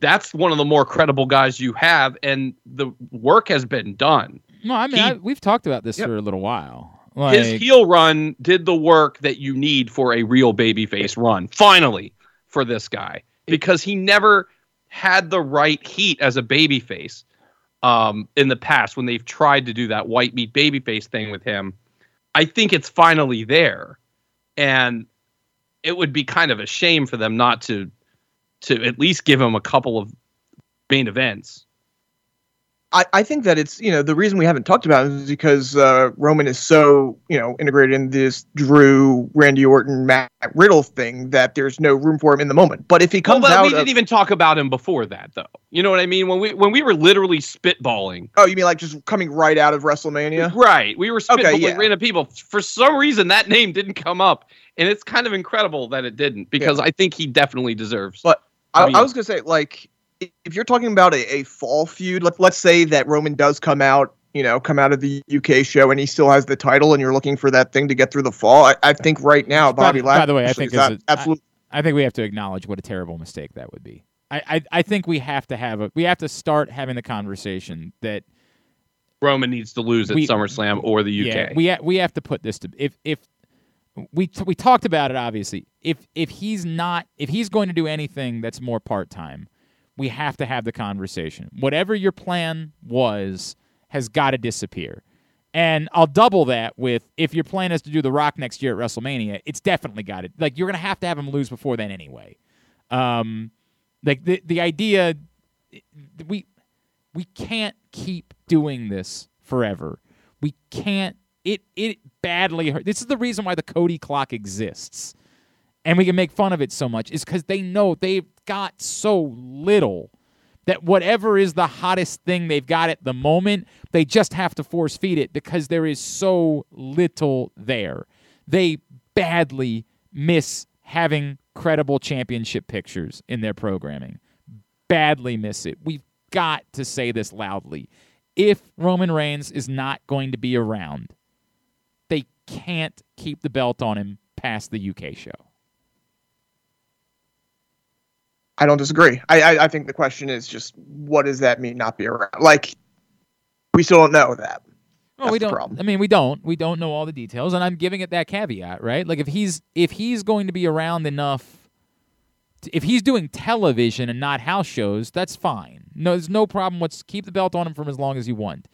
that's one of the more credible guys you have, and the work has been done. No, I mean, He- I, we've talked about this Yep. for a little while. Like, His heel run did the work that you need for a real babyface run. Finally, for this guy, because he never had the right heat as a babyface um, in the past when they've tried to do that white meat babyface thing with him. I think it's finally there, and it would be kind of a shame for them not to to at least give him a couple of main events. I, I think that it's you know the reason we haven't talked about it is because uh, Roman is so you know integrated in this Drew Randy Orton Matt Riddle thing that there's no room for him in the moment. But if he comes well, but out, we didn't of- even talk about him before that, though. You know what I mean? When we when we were literally spitballing, oh, you mean like just coming right out of WrestleMania? right? We were spitballing Okay, yeah. random people. For some reason, that name didn't come up, and it's kind of incredible that it didn't because I think he definitely deserves. But I, I mean- I was gonna say like if you're talking about a, a fall feud, let, let's say that Roman does come out. You know, come out of the UK show and he still has the title, and you're looking for that thing to get through the fall. I, I think right now, By- Bobby Lashley. by the way, I think is is a- absolutely. I think we have to acknowledge what a terrible mistake that would be. I, I, I think we have to have a we have to start having the conversation that Roman needs to lose at We- SummerSlam or the UK. Yeah, we ha- we have to put this to if if we t- we talked about it obviously. If if he's not if he's going to do anything that's more part time, we have to have the conversation. Whatever your plan was has got to disappear. And I'll double that with if your plan is to do The Rock next year at WrestleMania, it's definitely got it. Like you're gonna have to have him lose before then anyway. Um, like the the idea we we can't keep doing this forever. We can't. It it badly hurt. This is the reason why the Cody clock exists, and we can make fun of it so much. Is because they know they've got so little that whatever is the hottest thing they've got at the moment, they just have to force feed it because there is so little there. They badly miss having credible championship pictures in their programming badly miss it. We've got to say this loudly. If Roman Reigns is not going to be around, they can't keep the belt on him past the UK show. I don't disagree. I, I I think the question is just what does that mean not be around? Like we still don't know that. Well, That's we don't. problem. I mean, we don't. We don't know all the details, and I'm giving it that caveat, right? Like if he's if he's going to be around enough, to, if he's doing television and not house shows, that's fine. No, there's no problem. Let's keep the belt on him for as long as you want.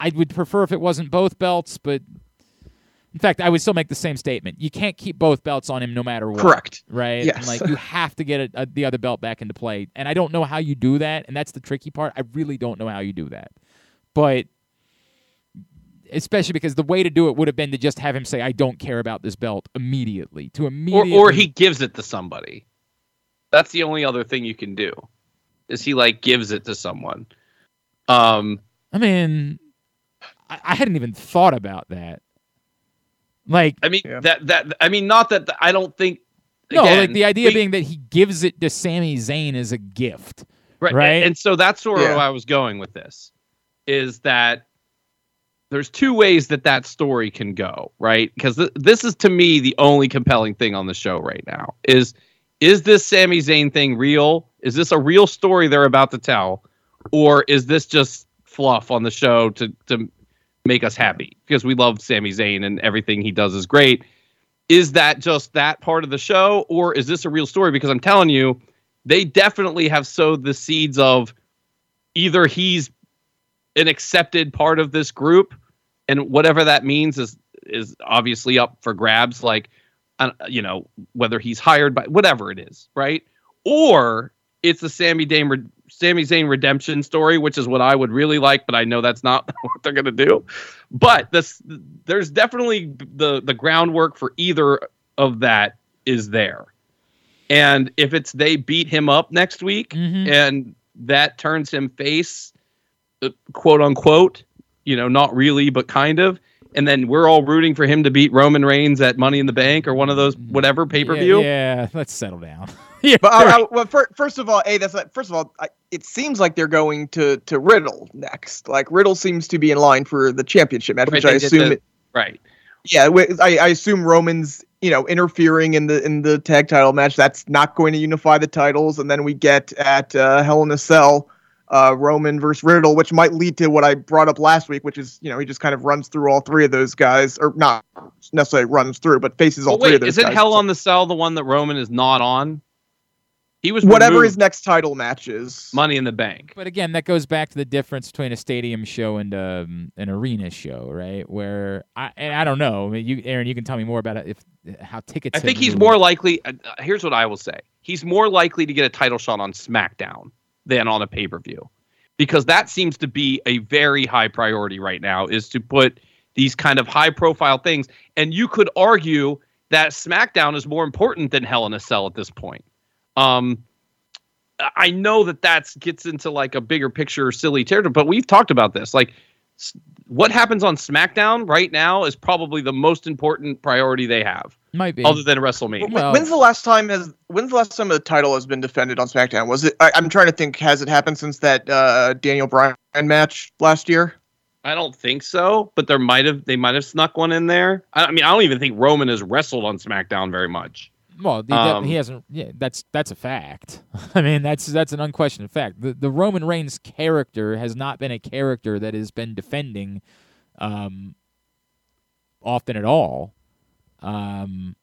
I would prefer if it wasn't both belts, but in fact, I would still make the same statement. You can't keep both belts on him no matter what. Correct. Right? Yes. Like you have to get a, a, the other belt back into play, and I don't know how you do that, and that's the tricky part. I really don't know how you do that, but especially because the way to do it would have been to just have him say, "I don't care about this belt" immediately. To or immediately, or he gives it to somebody. That's the only other thing you can do. Is he like gives it to someone? Um, I mean, I, I hadn't even thought about that. Like, I mean Yeah. that that I mean not that I don't think. no, again, like the idea we- being that he gives it to Sami Zayn as a gift. right, right? And so that's sort of Yeah. where I was going with this, is that there's two ways that that story can go, right? Because th- this is to me the only compelling thing on the show right now is is this Sami Zayn thing real? Is this a real story they're about to tell, or is this just fluff on the show to to make us happy because we love Sami Zayn and everything he does is great? Is that just that part of the show, or is this a real story? Because I'm telling you, they definitely have sowed the seeds of either he's an accepted part of this group, and whatever that means is is obviously up for grabs. Like, uh, you know, whether he's hired by whatever it is, right? Or it's the Sami Re- Sami Zayn redemption story, which is what I would really like, but I know that's not what they're gonna do. But this, there's definitely the the groundwork for either of that is there. And if it's they beat him up next week Mhm. and that turns him face, uh, quote unquote, you know, not really, but kind of. And then we're all rooting for him to beat Roman Reigns at Money in the Bank or one of those whatever pay per view. Yeah, yeah, let's settle down. yeah, But I, right. I, well, fir- first of all, hey, that's like, first of all, I, it seems like they're going to to Riddle next. Like Riddle seems to be in line for the championship match, Right, which I assume. the- it, Right. yeah, wi- I, I assume Roman's you know interfering in the in the tag title match. That's not going to unify the titles, and then we get at uh, Hell in a Cell. Uh, Roman versus Riddle, which might lead to what I brought up last week, which is you know he just kind of runs through all three of those guys, or not necessarily runs through, but faces all But three of wait, those is it guys. Hell on the Cell the one that Roman is not on? He was whatever removed his next title match is. Money in the Bank. But again, that goes back to the difference between a stadium show and um, an arena show, right? Where I and I don't know. I mean, you, Aaron, you can tell me more about it if how tickets. I think he's moved. more likely. Uh, here's what I will say: he's more likely to get a title shot on SmackDown than on a pay per view, because that seems to be a very high priority right now. Is to put these kind of high profile things, and you could argue that SmackDown is more important than Hell in a Cell at this point. Um, I know that that gets into like a bigger picture, silly territory, but we've talked about this. Like, what happens on SmackDown right now is probably the most important priority they have might be. other than WrestleMania. Well- when's the last time has when's the last time the title has been defended on SmackDown? Was it? I, I'm trying to think. Has it happened since that uh, Daniel Bryan match last year? I don't think so, but there might have they might have snuck one in there. I, I mean, I don't even think Roman has wrestled on SmackDown very much. Well, he, um, he hasn't. Yeah, that's that's a fact. I mean, that's that's an unquestioned fact. The the Roman Reigns character has not been a character that has been defending, um, often at all. Um,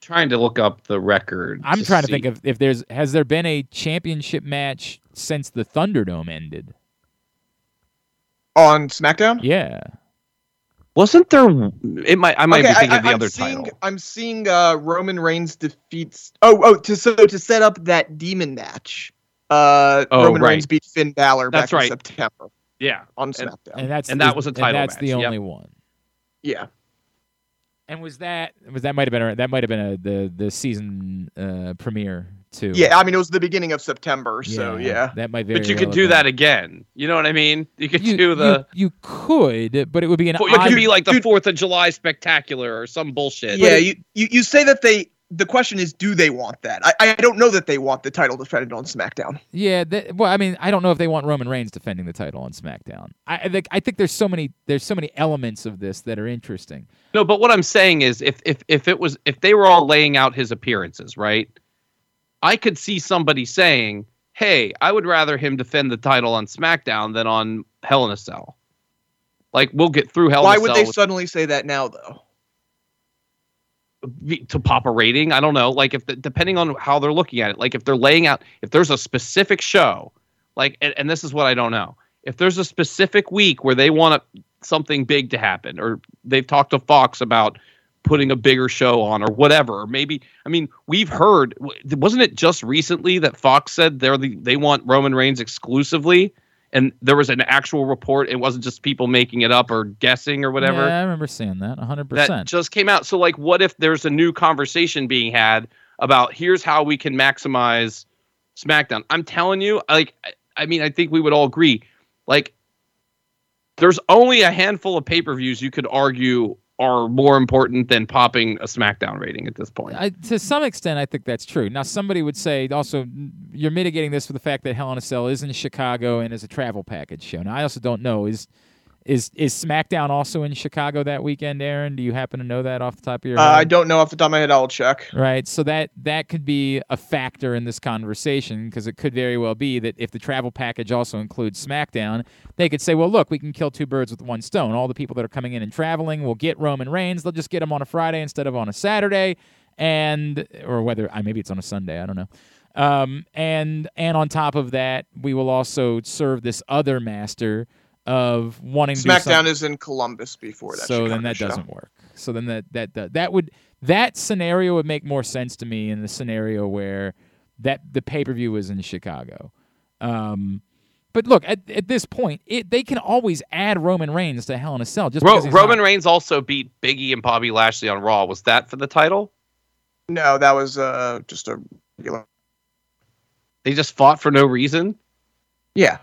Trying to look up the record. I'm trying to think of if there's has there been a championship match since the Thunderdome ended? On SmackDown? Yeah. Wasn't there. It might. I might Okay, be thinking I, of the am other seeing, title. I'm seeing uh, Roman Reigns defeats. Oh, oh, to so to set up that demon match. Uh, Oh, Roman right. Reigns beat Finn Balor That's back right. in September Yeah, on SmackDown. And that's And the- that was a title And that's the match, yep. only one. yeah, And was that was that might have been a, that might have been a, the the season uh, premiere too? yeah. I mean, it was the beginning of September, so yeah. that might. Very but you well could do that again. You know what I mean? You could You, do the. you, you could, but it would be an it odd. could be like the Fourth of July spectacular or some bullshit. Yeah, you, you you say that they. The question is, do they want that? I, I don't know that they want the title defended on SmackDown. yeah. That, well, I mean, I don't know if they want Roman Reigns defending the title on SmackDown. I, I think I think there's so many there's so many elements of this that are interesting. No, but what I'm saying is, if if if it was if they were all laying out his appearances, right? I could see somebody saying, "Hey, I would rather him defend the title on SmackDown than on Hell in a Cell." Like we'll get through Hell Why in a Cell. Why would they with- suddenly say that now, though? to pop a rating. I don't know. Like if the, depending on how they're looking at it, like if they're laying out, if there's a specific show, like and, and this is what I don't know. If there's a specific week where they want a, something big to happen, or they've talked to Fox about putting a bigger show on, or whatever, or maybe I mean we've heard wasn't it just recently that Fox said they're the, they want Roman Reigns exclusively. And there was an actual report. It wasn't just people making it up or guessing or whatever Yeah, I remember seeing that. 100%. that just came out. So, like, what if there's a new conversation being had about here's how we can maximize SmackDown? I'm telling you, like, I- mean, I think we would all agree, like, there's only a handful of pay per views you could argue are more important than popping a SmackDown rating at this point. I, to some extent, I think that's true. Now, somebody would say also you're mitigating this with the fact that Hell in a Cell is in Chicago and is a travel package show. Now, I also don't know is is is SmackDown also in Chicago that weekend, Aaron? Do you happen to know that off the top of your Uh, head? I don't know off the top of my head. I'll check. Right. So that that could be a factor in this conversation because it could very well be that if the travel package also includes SmackDown, they could say, "Well, look, we can kill two birds with one stone. All the people that are coming in and traveling will get Roman Reigns. They'll just get him on a Friday instead of on a Saturday, and or whether uh, maybe it's on a Sunday. I don't know. Um, and and on top of that, we will also serve this other master of wanting to do SmackDown something- is in Columbus before that. so then that show. doesn't work. So then that, that that that would that scenario would make more sense to me in the scenario where that the pay per view is in Chicago. Um, but look at at this point, it they can always add Roman Reigns to Hell in a Cell just Ro- Roman not- Reigns also beat Biggie and Bobby Lashley on Raw. Was that for the title? No, that was uh, just a regular. They just fought for no reason. Yeah,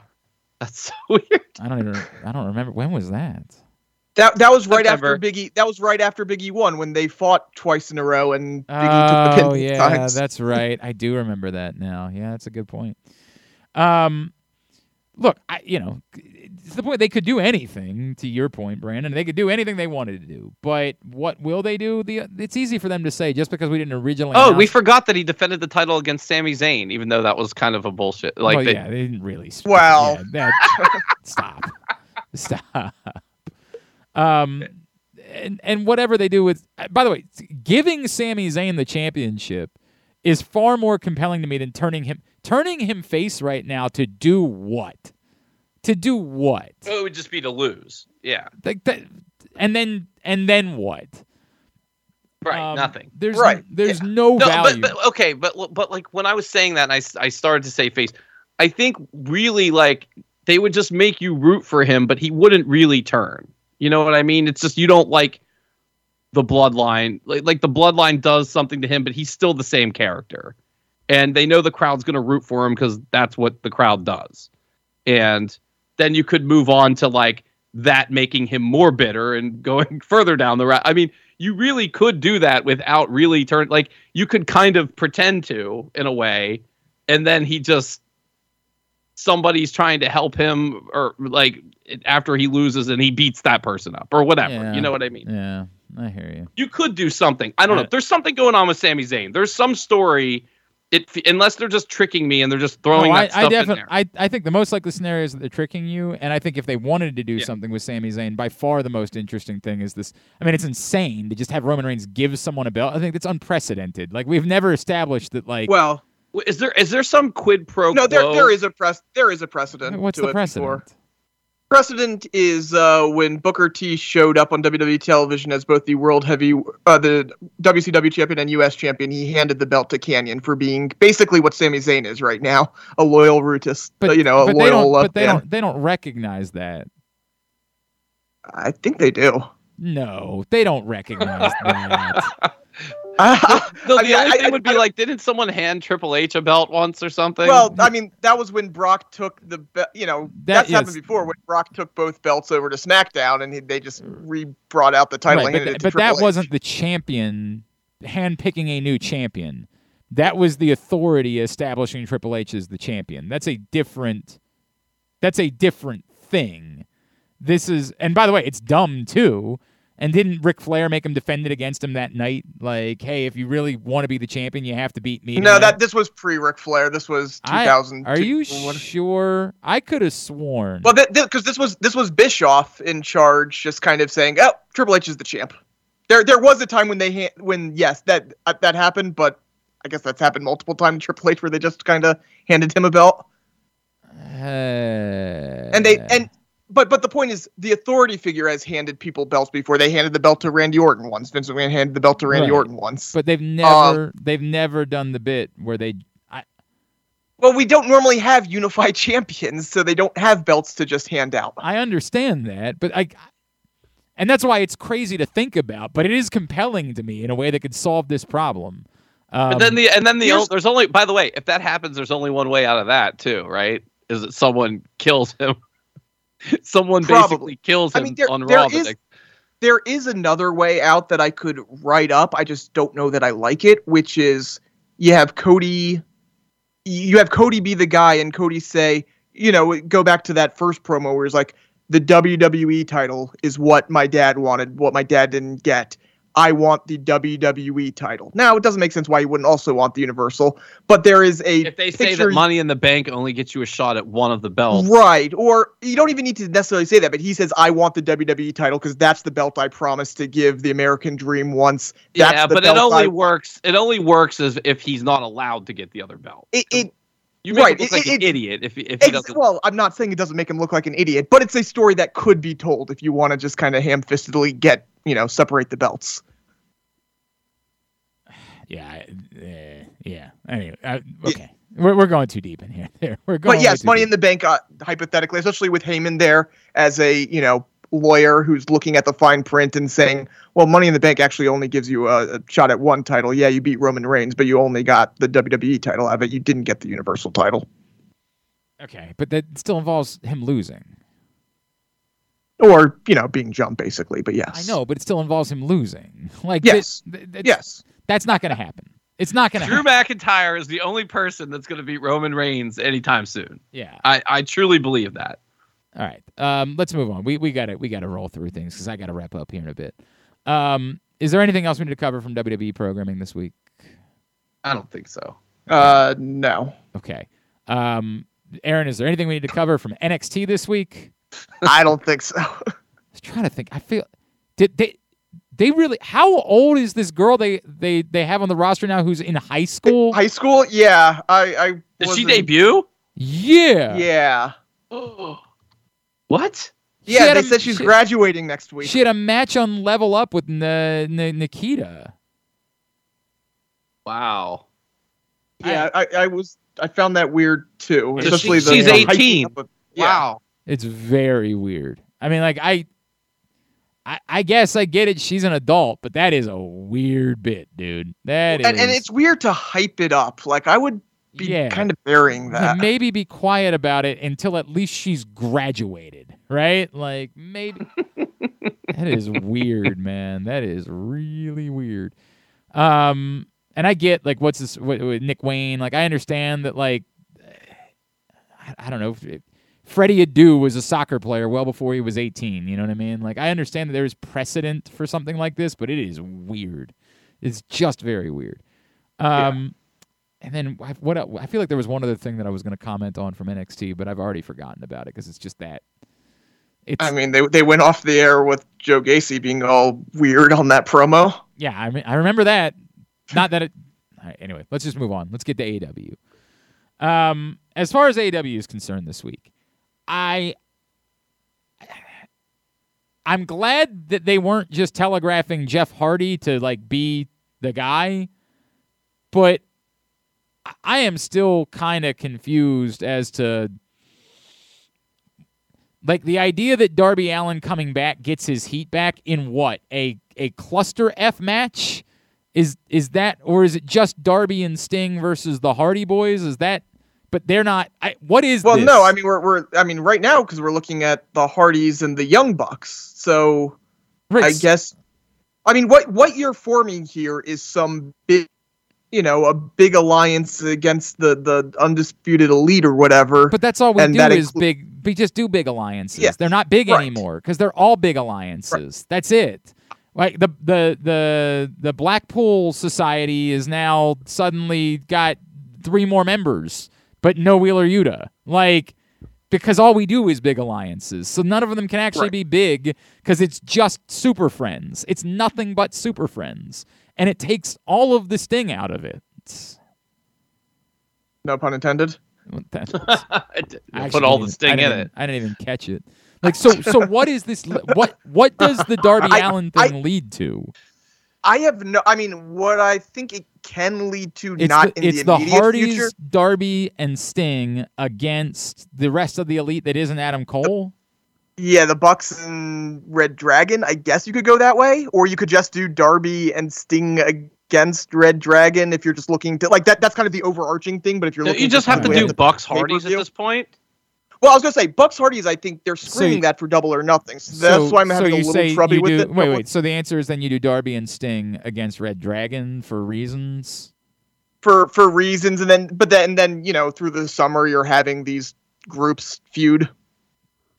That's so weird. I don't even I don't remember when was that. that that was right September. after Biggie. That was right after Biggie won when they fought twice in a row and Biggie took the pin. Oh yeah, times. that's right. I do remember that now. Yeah, that's a good point. Um, look, I you know, it's the point they could do anything. To your point, Brandon, they could do anything they wanted to do. But what will they do? The it's easy for them to say just because we didn't originally. Oh, we forgot that he defended the title against Sami Zayn, even though that was kind of a bullshit. Like, well, they, yeah, they didn't really. sp- Well. yeah, that, stop, stop. Um, and and whatever they do with, by the way, giving Sami Zayn the championship is far more compelling to me than turning him turning him face right now to do what? To do what? it would just be to lose. Yeah, Like that, and then and then what? right. Um, nothing. There's Right, There's yeah. no, No, value. but, but okay, but but like when I was saying that, and I I started to say face. I think really like they would just make you root for him, but he wouldn't really turn. You know what I mean? It's just you don't like the bloodline. Like like the bloodline does something to him, but he's still the same character, and they know the crowd's going to root for him because that's what the crowd does. And then you could move on to like that making him more bitter and going further down the route. I mean, you really could do that without really turn like you could kind of pretend to in a way, and then he just somebody's trying to help him or like after he loses and he beats that person up or whatever. Yeah. You know what I mean? yeah, I hear you. You could do something. I don't know. There's something going on with Sami Zayn. There's some story. It unless they're just tricking me and they're just throwing No, I, that stuff I in definitely, there. I, I think the most likely scenario is that they're tricking you, and I think if they wanted to do Yeah. something with Sami Zayn, by far the most interesting thing is this. I mean, it's insane to just have Roman Reigns give someone a belt. I think that's unprecedented. Like we've never established that. Like, well, Is there is there some quid pro no, there quo? there is a press there is a precedent. what's to the it precedent? Before. Precedent is uh, when Booker T showed up on WWE television as both the world heavy, uh, the WCW champion and US champion. He handed the belt to Kanyon for being basically what Sami Zayn is right now, a loyal Rootus. But uh, you know, a but loyal. they uh, But they fan. don't. They don't recognize that. I think they do. No, they don't recognize that. I No, the mean, only I- thing I- would be I- like, didn't someone hand Triple H a belt once or something? Well, I mean, that was when Brock took the, be- you know, That that's is- happened before when Brock took both belts over to SmackDown and he, they just re brought out the title. right, and but, it th- to but that H. wasn't the champion handpicking a new champion. That was the authority establishing Triple H as the champion. That's a different. That's a different thing. This is, and by the way, it's dumb too. And didn't Ric Flair make him defend it against him that night? Like, hey, if you really want to be the champion, you have to beat me. No, that this was pre Ric Flair. This was I- 2000. Are you sure? I could have sworn. Well, because this was this was Bischoff in charge, just kind of saying, "Oh, Triple H is the champ." There, there was a time when they ha- when yes, that uh, that happened, but I guess that's happened multiple times. Triple H, where they just kind of handed him a belt, and and they and but but the point is, the authority figure has handed people belts before. They handed the belt to Randy Orton once. Vince McMahon handed the belt to Randy Right. Orton once. but they've Um, never they've never done the bit where they I, well, we don't normally have unified champions, so they don't have belts to just hand out. I understand that, but I and that's why it's crazy to think about, but it is compelling to me in a way that could solve this problem. Um, But then the and then the here's- o- there's only by the way, if that happens, there's only one way out of that too, right? Is that someone kills him? someone Probably. basically kills him I mean, there- on there Raw. the is- there is another way out that I could write up. I just don't know that I like it, which is you have Cody you have Cody be the guy and Cody say, you know, go back to that first promo where he's like the WWE title is what my dad wanted, what my dad didn't get. I want the WWE title. Now, it doesn't make sense why you wouldn't also want the Universal, but there is a if they say that Money in the Bank only gets you a shot at one of the belts, Right. Or you don't even need to necessarily say that, but he says, I want the WWE title because that's the belt I promised to give the American Dream once. That's yeah, but it only I- works. It only works as if he's not allowed to get the other belt. It, it, You make right, him look it- like an idiot if if he doesn't. well, I'm not saying it doesn't make him look like an idiot, but it's a story that could be told if you want to just kind of ham fistedly get, you know, separate the belts. Yeah, uh, yeah. Anyway, uh, okay, we're we're going too deep in here. There, we're going. But yes, Money in the Bank, uh, hypothetically, especially with Heyman there as a, you know, lawyer who's looking at the fine print and saying, well, Money in the Bank actually only gives you a, a shot at one title. Yeah, you beat Roman Reigns, but you only got the WWE title out of it. You didn't get the Universal title. Okay, but that still involves him losing. Or, you know, being jumped, basically. But yes. I know, but it still involves him losing. Like Yes. that- that- that's- Yes. That's not going to happen. It's not going to Drew happen. McIntyre is the only person that's going to beat Roman Reigns anytime soon. Yeah. I, I truly believe that. All right. Um, let's move on. We we got to we got to roll through things because I got to wrap up here in a bit. Um, is there anything else we need to cover from WWE programming this week? I don't think so. Uh, no. Okay. Um, Aaron, is there anything we need to cover from NXT this week? I don't think so. I was trying to think. I feel did they they really how old is this girl they they they have on the roster now who's in high school? High school? Yeah. I. I Did she wasn't- debut? yeah. Yeah. what? Yeah, had they a- said she's she- graduating next week. She had a match on Level Up with N- N- Nikita. Wow. yeah, I, I was. I found that weird too, So especially she- the she's the hyping 18. up of- yeah. Wow. It's very weird. I mean, like I, I, I guess I get it. She's an adult, but that is a weird bit, dude. That is, and, and it's weird to hype it up. Like I would be yeah. kind of burying that. maybe be quiet about it until at least she's graduated, right? Like maybe that is weird, man. That is really weird. Um, and I get like what's this what, Nick Wayne? Like I understand that like I, I don't know. If, Freddie Adu was a soccer player well before he was 18. You know what I mean? Like I understand that there's precedent for something like this, but it is weird. It's just very weird. Um, and then I- what? I feel like there was one other thing that I was going to comment on from NXT, but I've already forgotten about it because it's just that. It's I mean, they they went off the air with Joe Gacy being all weird on that promo. yeah. I mean, I remember that. Not that it. right, anyway, let's just move on. Let's get to AEW. Um, as far as AEW is concerned this week, I I'm glad that they weren't just telegraphing Jeff Hardy to like be the guy, but I- am still kind of confused as to like the idea that Darby Allin coming back gets his heat back in what a a cluster F match is is that or is it just Darby and Sting versus the Hardy Boys? Is that? But they're not. I, what is? Well, this? no, I mean we're we're I mean right now because we're looking at the Hardys and the Young Bucks. So Right, I guess I mean what what you're forming here is some big you know a big alliance against the the undisputed elite or whatever. But that's all we do is inclu- big. We just do big alliances. Yeah, They're not big right. anymore because they're all big alliances. That's it. Like the the the the Blackpool Society is now suddenly got three more members, but no Wheeler Yuta. Like because all we do is big alliances. So none of them can actually Right. be big because it's just super friends. It's nothing but super friends. And it takes all of the sting out of it. It's- No pun intended. I did- I put actually all didn't the even- sting in it. I didn't even catch it. Like so so what is this what what does the Darby I- Allen I- thing lead to? I have no. I mean, what I think it can lead to, It's not the, in it's the immediate Hardys, future. Darby, and Sting against the rest of the elite that isn't Adam Cole. Yeah, the Bucks and Red Dragon. I guess you could go that way, or you could just do Darby and Sting against Red Dragon if you're just looking to like that. That's kind of the overarching thing. But if you're No, looking, you just have to do Bucks Hardys at this point. Well, I was gonna say Bucks Hardys. I think they're So screaming you- that for Double or Nothing. So that's so, why I'm so having a you little say trouble with it. Wait, wait. So the answer is then you do Darby and Sting against reDRagon for reasons. for for reasons, and then but then then you know through the summer you're having these groups feud.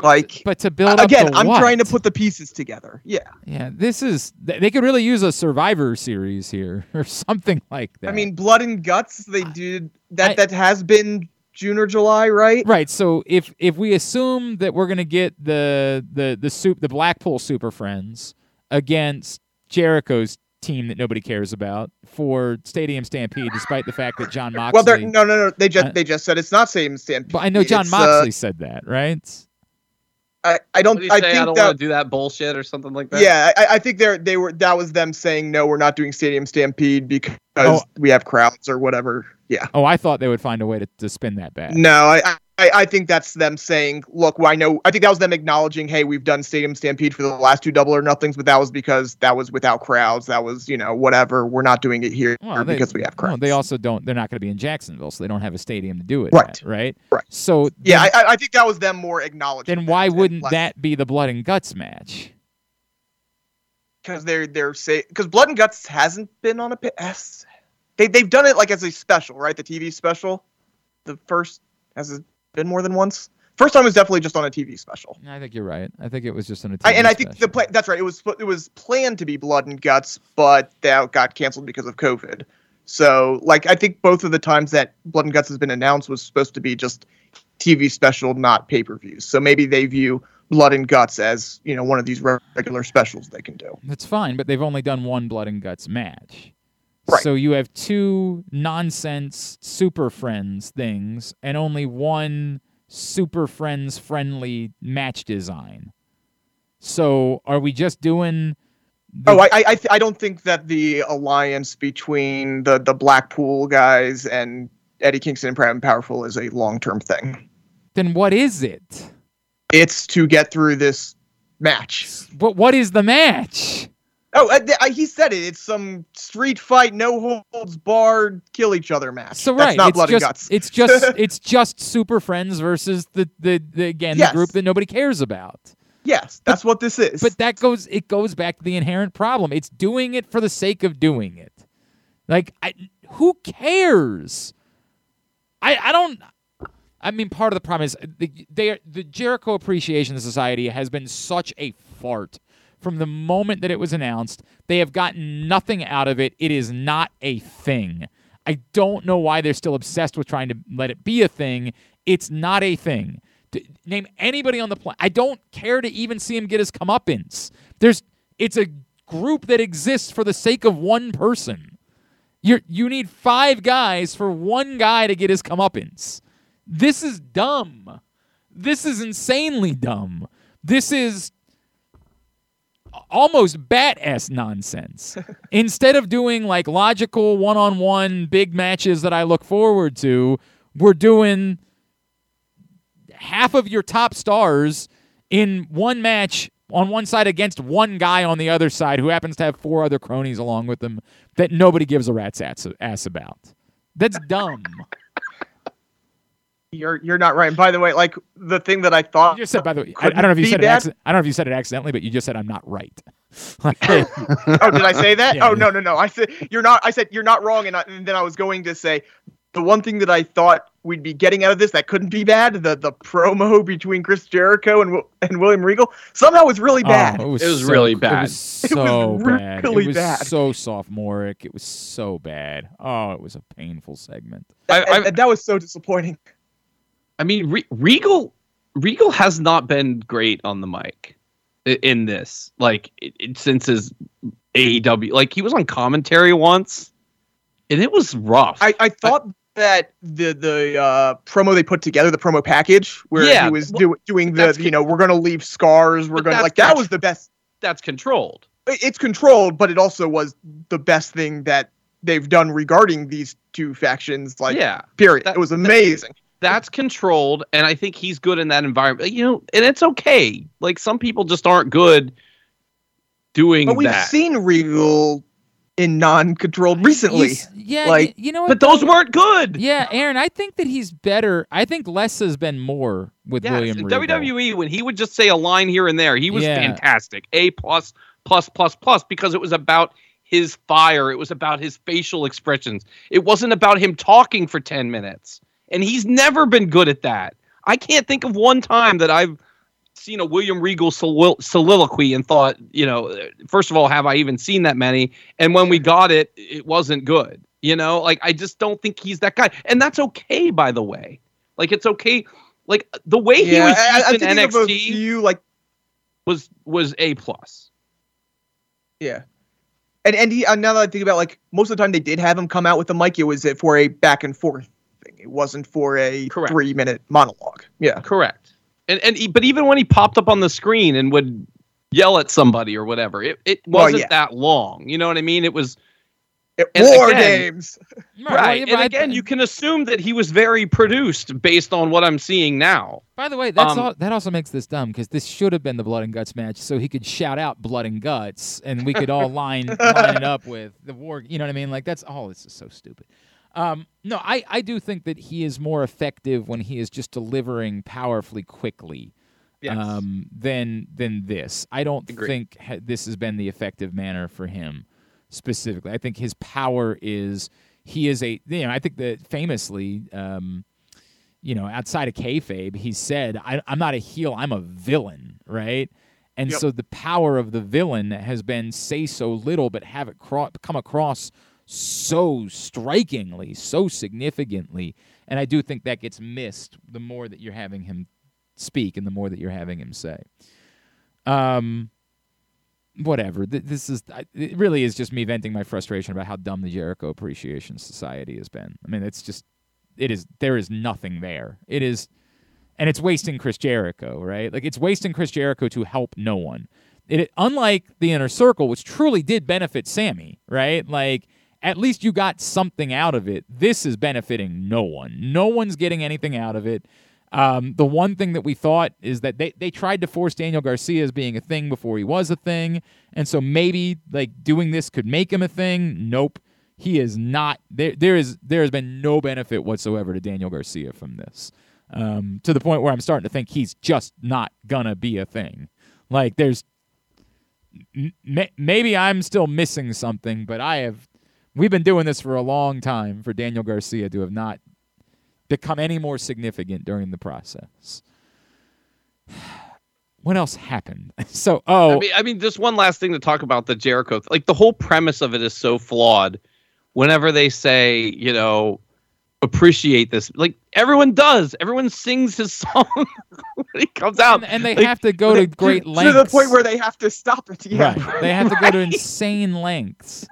Like But to build again, I'm what? trying to put the pieces together. Yeah. Yeah, this is they could really use a Survivor series here or something like that. I mean, Blood and Guts. They did that. I- that has been June or July, right? Right. So if if we assume that we're gonna get the the the soup the Blackpool Super Friends against Jericho's team that nobody cares about for Stadium Stampede, despite the fact that Jon Moxley. Well, they're no, no, no. They just Uh, they just said it's not same stampede. but I know Jon uh, Moxley said that, right? I, I don't. What did I say? I, think don't that. want to do that bullshit or something like that. Yeah, I, I think they're they were that was them saying no, we're not doing Stadium Stampede because Oh. we have crowds or whatever. Yeah. Oh, I thought they would find a way to, to spin that back. No, I, I I think that's them saying, look, well, I know. I think that was them acknowledging, hey, we've done Stadium Stampede for the last two Double or Nothings, but that was because that was without crowds. That was you know whatever. We're not doing it here Well, they- because we have crowds. they also don't. They're not going to be in Jacksonville, so they don't have a stadium to do it. Right. at, right. Right. So yeah, then, I, I- I think that was them more acknowledging. then why wouldn't that? that be the blood and guts match? because they're they're say because Blood and Guts hasn't been on a They they've done it like as a special, right? The TV special. The first as it been more than once. First time was definitely just on a TV special. I think you're right. I think it was just on a TV I, and I think the plan that's right. It was it was planned to be Blood and Guts, but that got canceled because of COVID. So like I think both of the times that Blood and Guts has been announced was supposed to be just TV special, not pay per views. So maybe they view Blood and Guts as you know one of these regular specials they can do. That's fine, but they've only done one blood and guts match. Right. So you have two nonsense super friends things and only one super friends friendly match design. So are we just doing the- Oh, I I I, th- I don't think that the alliance between the the Blackpool guys and Eddie Kingston and Proud and Powerful is a long term thing. then what is it? It's to get through this match. But what is the match? Oh, uh, th- I, he said it. It's some street fight, no holds barred, kill each other match. So That's right, not it's blood just and guts. it's just it's just super friends versus the the, the again Yes. the group that nobody cares about. yes, that's what this is. But that goes it goes back to the inherent problem. It's doing it for the sake of doing it. Like I who cares? I I don't I mean part of the problem is the they the Jericho Appreciation Society has been such a fart from the moment that it was announced. They have gotten nothing out of it. It is not a thing. I don't know why they're still obsessed with trying to let it be a thing. It's not a thing. D- name anybody on the planet. I don't care to even see him get his comeuppance. There's, it's a group that exists for the sake of one person. You you need five guys for one guy to get his comeuppance. This is dumb. This is insanely dumb. This is almost bat ass nonsense. Instead of doing like logical one on one big matches that I look forward to, we're doing half of your top stars in one match on one side against one guy on the other side who happens to have four other cronies along with them that nobody gives a rat's ass, ass about. That's dumb. You're you're not right. And by the way, like the thing that I thought You just said, by the way, I, I don't know if you said be it. bad. Accident, I don't know if you said it accidentally, but you just said I'm not right. oh, did I say that? Yeah. oh no, no, no. I said you're not. I said you're not wrong, and, I, and then I was going to say the one thing that I thought we'd be getting out of this that couldn't be bad. The the promo between Chris Jericho and and William Regal somehow was really oh, bad. Oh, it was, It was so- really It bad. was It was so bad. really it was bad. so sophomoric. It was so bad. Oh, it was a painful segment. I, and, and that was so disappointing. I mean, Re- Regal Regal has not been great on the mic in this. Like it, it- since his AEW, like he was on commentary once, and it was rough. I, I thought that the the uh, promo they put together, the promo package where Yeah, he was well, do, doing the you know we're gonna leave scars, we're gonna like that was the best. That's controlled. It's controlled, but it also was the best thing that they've done regarding these two factions. Like yeah, period, that- it was amazing. That's controlled, and I think he's good in that environment. You know, and it's okay. Like some people just aren't good doing But we've that. seen Regal in non-controlled recently. He's- yeah, like- you know what? but those weren't good. Yeah, Aaron, I think that he's better. I think less has been more with Yes, William Regal. WWE when he would just say a line here and there, he was Yeah. fantastic. A plus plus plus plus because it was about his fire. It was about his facial expressions. It wasn't about him talking for 10 minutes. And he's never been good at that. I can't think of one time that I've seen a William Regal solil- soliloquy and thought, you know, first of all, have I even seen that many? And when we got it, it wasn't good. You know, like I just don't think he's that guy. And that's okay, by the way. Like it's okay. Like the way he was I, I, used in of a NXT few like was was a plus. yeah. And and he, now that I think about like most of the time they did have him come out with the mic, it was uh, for a back and forth. It wasn't for a Correct. three minute monologue. Yeah. Correct. And and he, but even when he popped up on the screen and would yell at somebody or whatever, it, it wasn't yeah. that long. You know what I mean? It was It- War again- games. right. well, and again, you can assume that he was very produced based on what I'm seeing now. By the way, that's Um, all, that also makes this dumb because this should have been the blood and guts match, so he could shout out blood and guts, and we could all line line it up with the war. You know what I mean? Like that's all. This is so stupid. Um, no, I I do think that he is more effective when he is just delivering powerfully quickly. Um, than than this. I don't Agreed. think ha- this has been the effective manner for him specifically. I think his power is he is a you know I think that famously. Um, you know, outside of kayfabe, he said, I, "I'm not a heel. I'm a villain." Right. And Yep. so the power of the villain has been say so little, but have it cro- come across so strikingly, so significantly. And I do think that gets missed the more that you're having him speak and the more that you're having him say. Um, whatever. This is it. Really is just me venting my frustration about how dumb the Jericho Appreciation Society has been. I mean, it's just it is there is nothing there. It is and it's wasting Chris Jericho, right? Like it's wasting Chris Jericho to help no one. It unlike the inner circle, which truly did benefit Sammy, right? Like at least you got something out of it. This is benefiting no one. No one's getting anything out of it. Um, the one thing that we thought is that they, they tried to force Daniel Garcia as being a thing before he was a thing. And so maybe like doing this could make him a thing. Nope. He is not there there is there has been no benefit whatsoever to Daniel Garcia from this. Um, to the point where I'm starting to think he's just not gonna be a thing. Like there's m- maybe I'm still missing something, but I have we've been doing this for a long time for Daniel Garcia to have not become any more significant during the process. What else happened? So, oh, I mean, I mean, just one last thing to talk about the Jericho. Like the whole premise of it is so flawed. Whenever they say, you know, appreciate this, like everyone does. Everyone sings his song when he comes out. and, and they Like, have to go to great to, lengths. to the point where they have to stop it. Yeah. Right. They have to go to insane lengths.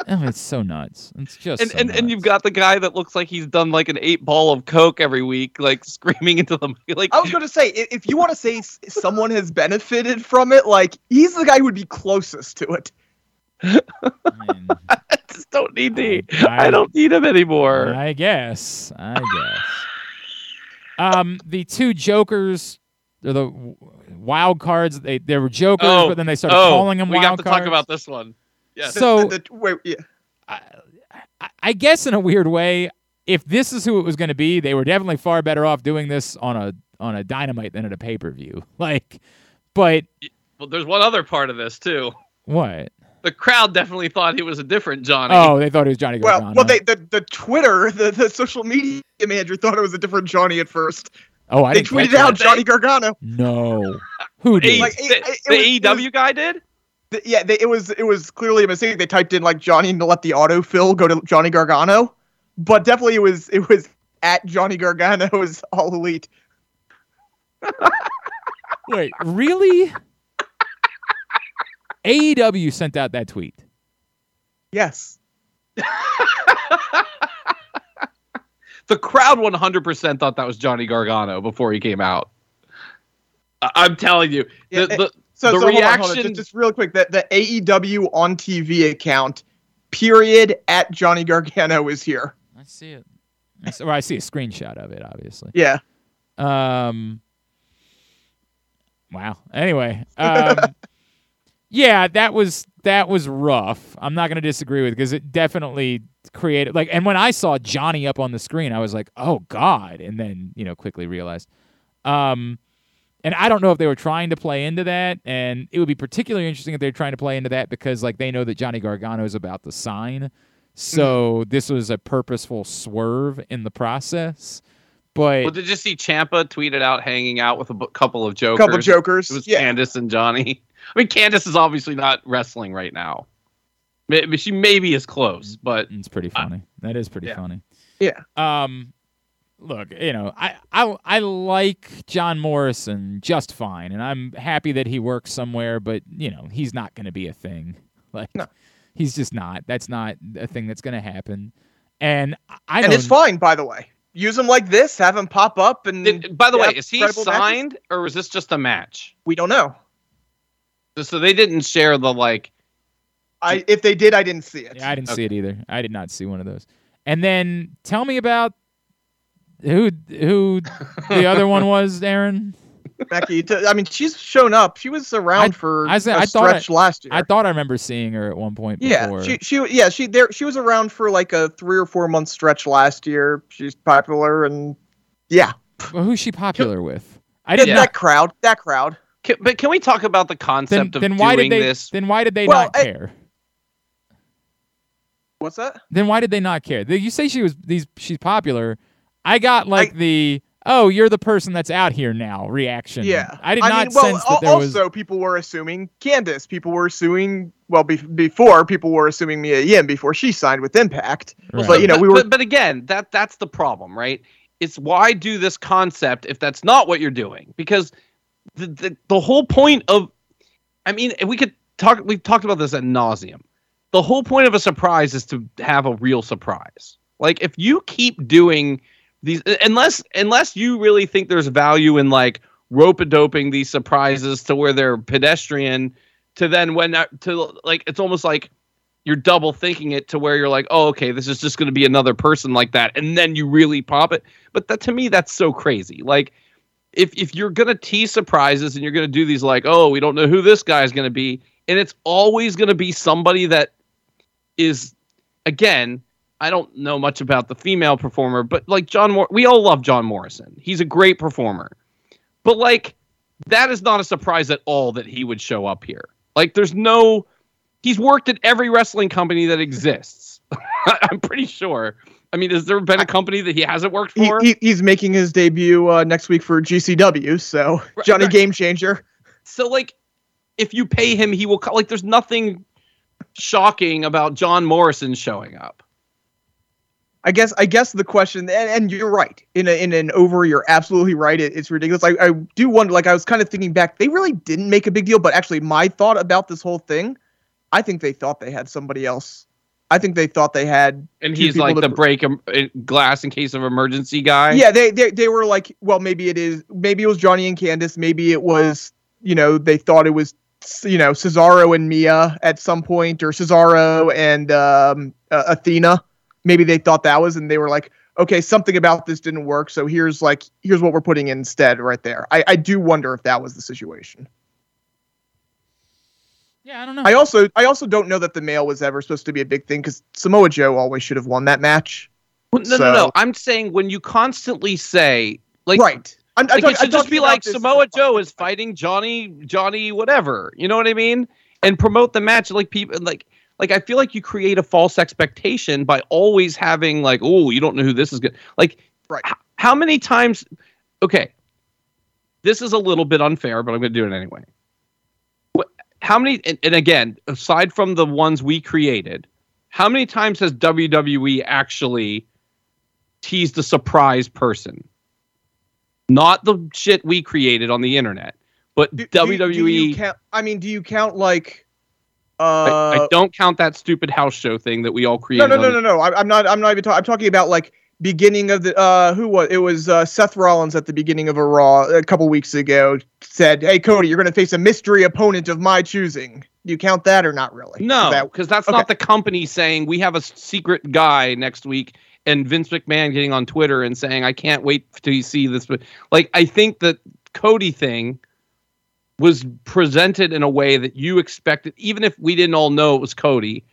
Oh, it's so nuts. It's just and, so and, and you've got the guy that looks like he's done like an eight ball of coke every week, like screaming into the like. I was going to say, if you want to say someone has benefited from it, like he's the guy who would be closest to it. I mean, I just don't need the. I- I don't need him anymore. I guess. I guess. Um, the two jokers, or the wild cards. They they were jokers, Oh, but then they started oh, calling them we wild got to cards. talk about this one. Yes. The- So- the- the- wait, yeah. I, I guess in a weird way, if this is who it was going to be, they were definitely far better off doing this on a on a dynamite than at a pay per view. Like, but Well, there's one other part of this too. what? The crowd definitely thought he was a different Johnny. Oh, they thought it was Johnny Well, Gargano. well, they the, the Twitter, the, the social media manager thought it was a different Johnny at first. oh, I they didn't tweeted out that. Johnny Gargano. No, who The, did? Like, the, it- it the was- AEW was- guy did. Th- Yeah, they, it was it was clearly a mistake. They typed in like Johnny to let the autofill go to Johnny Gargano, but definitely it was it was at Johnny Gargano is all elite. Wait, really? AEW sent out that tweet. Yes, The crowd 100% thought that was Johnny Gargano before he came out. I- I'm telling you, Yeah, the, the, So, The so hold on, hold on. reaction- Just, just real quick, that the AEW on TV account, period at Johnny Gargano is here. I see it. I see, well, I see a screenshot of it, obviously. Yeah, Um. Wow. Anyway, um, yeah, that was that was rough. I'm not going to disagree with because it definitely created like. And when I saw Johnny up on the screen, I was like, "Oh God!" And then you know quickly realized. Um, and I don't know if they were trying to play into that, and it would be particularly interesting if they're trying to play into that because like they know that Johnny Gargano is about to sign, so this was a purposeful swerve in the process. But well, did you see Ciampa tweeted out hanging out with a couple of jokers? couple of jokers. It was yeah, Candace and Johnny. I mean, Candace is obviously not wrestling right now. Maybe she maybe is close, but It's pretty funny. that is pretty yeah. funny. Yeah. Um, look, you know, I, I I like John Morrison just fine, and I'm happy that he works somewhere. But you know, he's not going to be a thing. Like, No. he's just not. That's not a thing that's going to happen. And I and it's fine. By the way, use him like this, have him pop up, and Did- by the way, is he credible matches. signed or is this just a match? We don't know. So they didn't share the like. I if they did, I didn't see it. Yeah, I didn't see it either. I did not see one of those. And then tell me about who who the other one was, Aaron. Becky. t- I mean, she's shown up. She was around I- for I said- a I thought last year. I thought I remember seeing her at one point yeah, she she yeah she there she was around for like a three or four month stretch last year. She's popular and yeah, well, who's she popular with? I that, didn't. that crowd, that crowd. Can, but can we talk about the Then, concept of then why doing did they? this? Then why did they Well, not I- care? What's that? Then why did they not care? You say she was these. She's popular. I got like the oh, you're the person that's out here now reaction. Yeah, I did I not mean, well, sense that al- there was. also people were assuming Candace. People were assuming well be- before people were assuming Mia Yim before she signed with Impact. Right. But you know, we were But, but again, that that's the problem, right? It's why do this concept if that's not what you're doing? Because the the, the whole point of, I mean, we could talk. We've talked about this at nauseum. The whole point of a surprise is to have a real surprise. Like if you keep doing these, unless unless you really think there's value in like rope doping these surprises to where they're pedestrian, to then when uh, to like it's almost like you're double thinking it to where you're like, oh, okay, this is just going to be another person like that, and then you really pop it. But that to me, that's so crazy. Like, if if you're going to tease surprises and you're going to do these like, oh, we don't know who this guy is going to be, and it's always going to be somebody that is, again, I don't know much about the female performer, but like John, Mor- we all love John Morrison. He's a great performer, but like that is not a surprise at all that he would show up here. Like, there's no he's worked at every wrestling company that exists. I'm pretty sure. I mean, has there been a company that he hasn't worked he, for? he, he's making his debut uh, next week for GCW. So Right, Johnny right. Game Changer. so, like, if you pay him, he will. co- Like, there's nothing shocking about John Morrison showing up. I guess I guess the question, and, and you're right. In a, in an over, you're absolutely right. It, it's ridiculous. I, I do wonder. Like I was kind of thinking back, they really didn't make a big deal. But actually, my thought about this whole thing, I think they thought they had somebody else. I think they thought they had. And he's like to- the break em- eh, glass in case of emergency guy. Yeah, they, they they were like, well, maybe it is. Maybe it was Johnny and Candace. Maybe it was. You know, they thought it was. You know, Cesaro and Mia at some point, or Cesaro and um, uh, Athena. Maybe they thought that was, and they were like, okay, something about this didn't work, so here's like here's what we're putting in instead, right there. I, I do wonder if that was the situation. yeah, I don't know. I also I also don't know that the male was ever supposed to be a big thing because Samoa Joe always should have won that match. Well, no, no, no. I'm saying when you constantly say like right. I'm, I'm talking- it should I'm just be like this- Samoa Joe is fighting Johnny Johnny whatever. You know what I mean? and promote the match like people like like I feel like you create a false expectation by always having like oh you don't know who this is good like Right. h- how many times okay this is a little bit unfair but I'm going to do it anyway what, how many and, and again aside from the ones we created how many times has WWE actually teased a surprise person not the shit we created on the internet but Do- do- WWE Do you count, I mean, do you count like? Uh, I, I don't count that stupid house show thing that we all no, created. no, no, on no, no. I, I'm not. I'm not even talking. I'm talking about like beginning of the. Uh, who was it? Was uh, Seth Rollins at the beginning of a Raw a couple weeks ago? Said, "Hey, Cody, you're going to face a mystery opponent of my choosing." Do you count that or not really? No, That- because that's okay. not the company saying we have a secret guy next week, and Vince McMahon getting on Twitter and saying I can't wait to see this. But like, I think that Cody thing was presented in a way that you expected, even if we didn't all know it was Cody.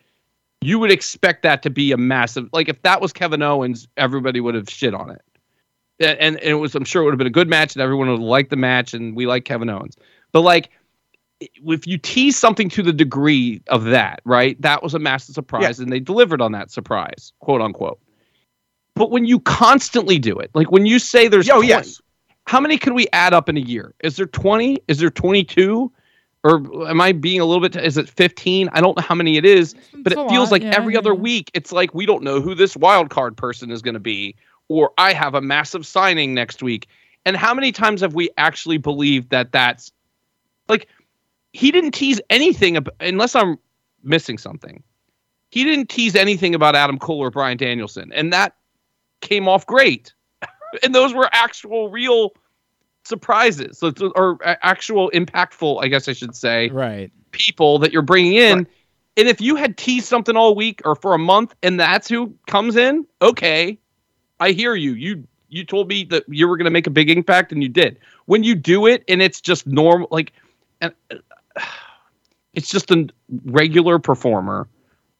You would expect that to be a massive like if that was Kevin Owens, everybody would have shit on it. And, and it was, I'm sure it would have been a good match, and everyone would have liked the match, and we like Kevin Owens. But like, if you tease something to the degree of that, right? That was a massive surprise, and they delivered on that surprise, quote unquote. But when you constantly do it, like when you say there's Oh 20 yes. How many could we add up in a year? Is there 20? Is there 22? Or am I being a little bit? Is it 15? I don't know how many it is, but It's it feels lot, like yeah, every other yeah. week, it's like we don't know who this wild card person is going to be, or I have a massive signing next week. And how many times have we actually believed that that's like he didn't tease anything ab- unless I'm missing something. He didn't tease anything about Adam Cole or Bryan Danielson, and that came off great. And those were actual, real surprises, so, or actual impactful, I guess I should say, Right. people that you're bringing in. And if you had teased something all week or for a month, and that's who comes in, okay, I hear you. You you told me that you were going to make a big impact, and you did. When you do it, and it's just normal, like, and uh, it's just a regular performer.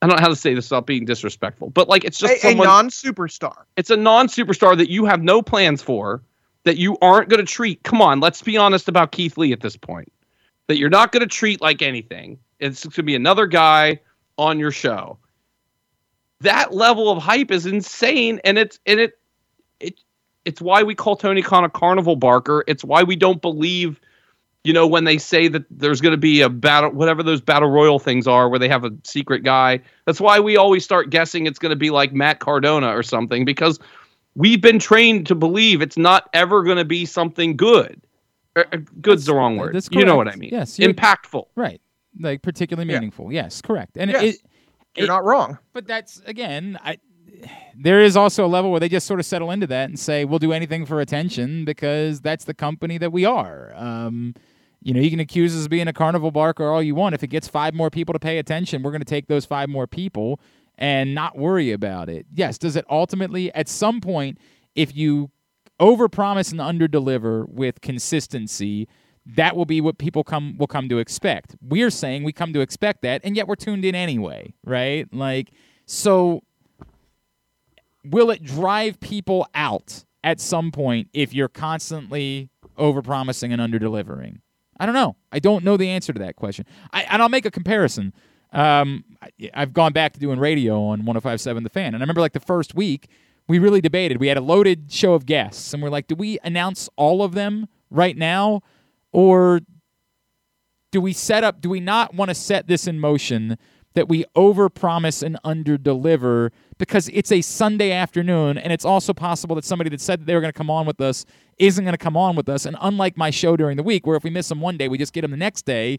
I don't know how to say this without being disrespectful, but like it's just A, a non-superstar. it's a non-superstar that you have no plans for that you aren't going to treat come on let's be honest about keith lee at this point that you're not going to treat like anything. It's going to be another guy on your show. That level of hype is insane and it's and it it it's why we call tony khan a carnival barker. It's why we don't believe you know when they say that there's going to be a battle whatever those battle royal things are where they have a secret guy that's why we always start guessing it's going to be like matt cardona or something because we've been trained to believe it's not ever going to be something good Uh, uh, good's the wrong word you know what i mean Yes, impactful Right. Like particularly Yeah. meaningful. Yes, correct. And Yes. it, You're it- not wrong. but that's again, I there is also a level where they just sort of settle into that and say we'll do anything for attention because that's the company that we are. Um, you know, you can accuse us of being a carnival barker all you want. If it gets five more people to pay attention, we're going to take those five more people and not worry about it. Yes, does it ultimately at some point if you overpromise and underdeliver with consistency, that will be what people come will come to expect. We're saying we come to expect that, and yet we're tuned in anyway, right? Like, so will it drive people out at some point if you're constantly overpromising and underdelivering? I don't know. I don't know the answer to that question. I, and I'll make a comparison. Um, I, I've gone back to doing radio on 1057 The Fan, and I remember like the first week we really debated. We had a loaded show of guests, and we're like, do we announce all of them right now, or do we set up? Do we not want to set this in motion that we overpromise and underdeliver because it's a Sunday afternoon, and it's also possible that somebody that said that they were going to come on with us isn't going to come on with us. And unlike my show during the week, where if we miss them one day, we just get them the next day.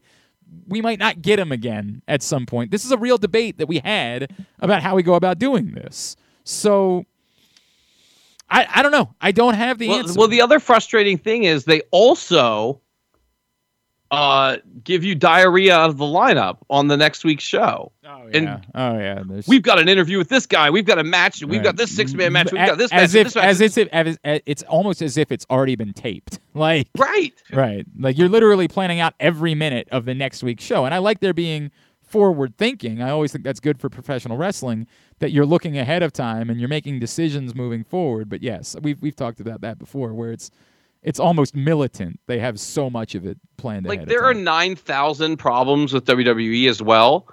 We might not get them again at some point. This is a real debate that we had about how we go about doing this. So I, I don't know. I don't have the well, answer. well, the other frustrating thing is they also uh, give you diarrhea out of the lineup on the next week's show. oh and yeah. oh yeah. There's- We've got an interview with this guy. We've got a match. We've Right. got this six man match. We've got this as match. if this match. as if as, as it's almost as if it's already been taped. Like right. right, like you're literally planning out every minute of the next week's show. And I like there being forward thinking. I always think that's good for professional wrestling that you're looking ahead of time and you're making decisions moving forward. But yes, we've we've talked about that before, where it's it's almost militant. They have so much of it planned like ahead. there are time. 9000 problems with WWE as well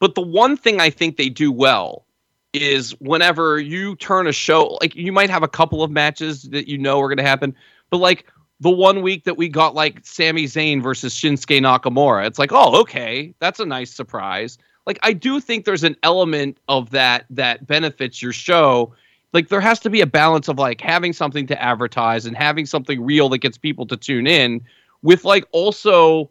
but the one thing I think they do well is whenever you turn a show like you might have a couple of matches that you know are going to happen but like the one week that we got like Sami Zayn versus Shinsuke Nakamura it's like oh okay that's a nice surprise like I do think there's an element of that that benefits your show like there has to be a balance of like having something to advertise and having something real that gets people to tune in with like also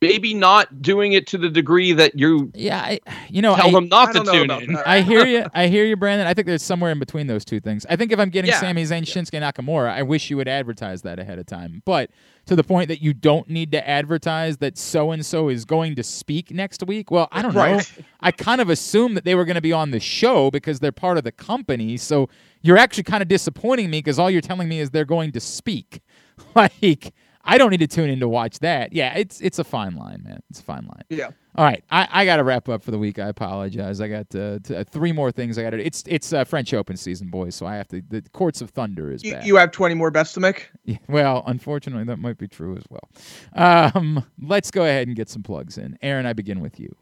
maybe not doing it to the degree that you yeah, I, you know, tell I, them not I to tune in. I hear you. I hear you, Brandon. I think there's somewhere in between those two things. I think if I'm getting Yeah. Sami Zayn, Shinsuke Nakamura, I wish you would advertise that ahead of time. But to the point that you don't need to advertise that so and so is going to speak next week. Well, I don't know. Right. I kind of assumed that they were going to be on the show because they're part of the company. So you're actually kind of disappointing me because all you're telling me is they're going to speak. Like I don't need to tune in to watch that. Yeah, it's it's a fine line, man. It's a fine line. Yeah. All right, I, I got to wrap up for the week. I apologize. I got uh, t- uh, three more things I got to. do. It's it's uh, French Open season, boys. So I have to. The Courts of Thunder is You, back. you have 20 more bets to make. Yeah, well, unfortunately, that might be true as well. Um, let's go ahead and get some plugs in. Aaron, I begin with you.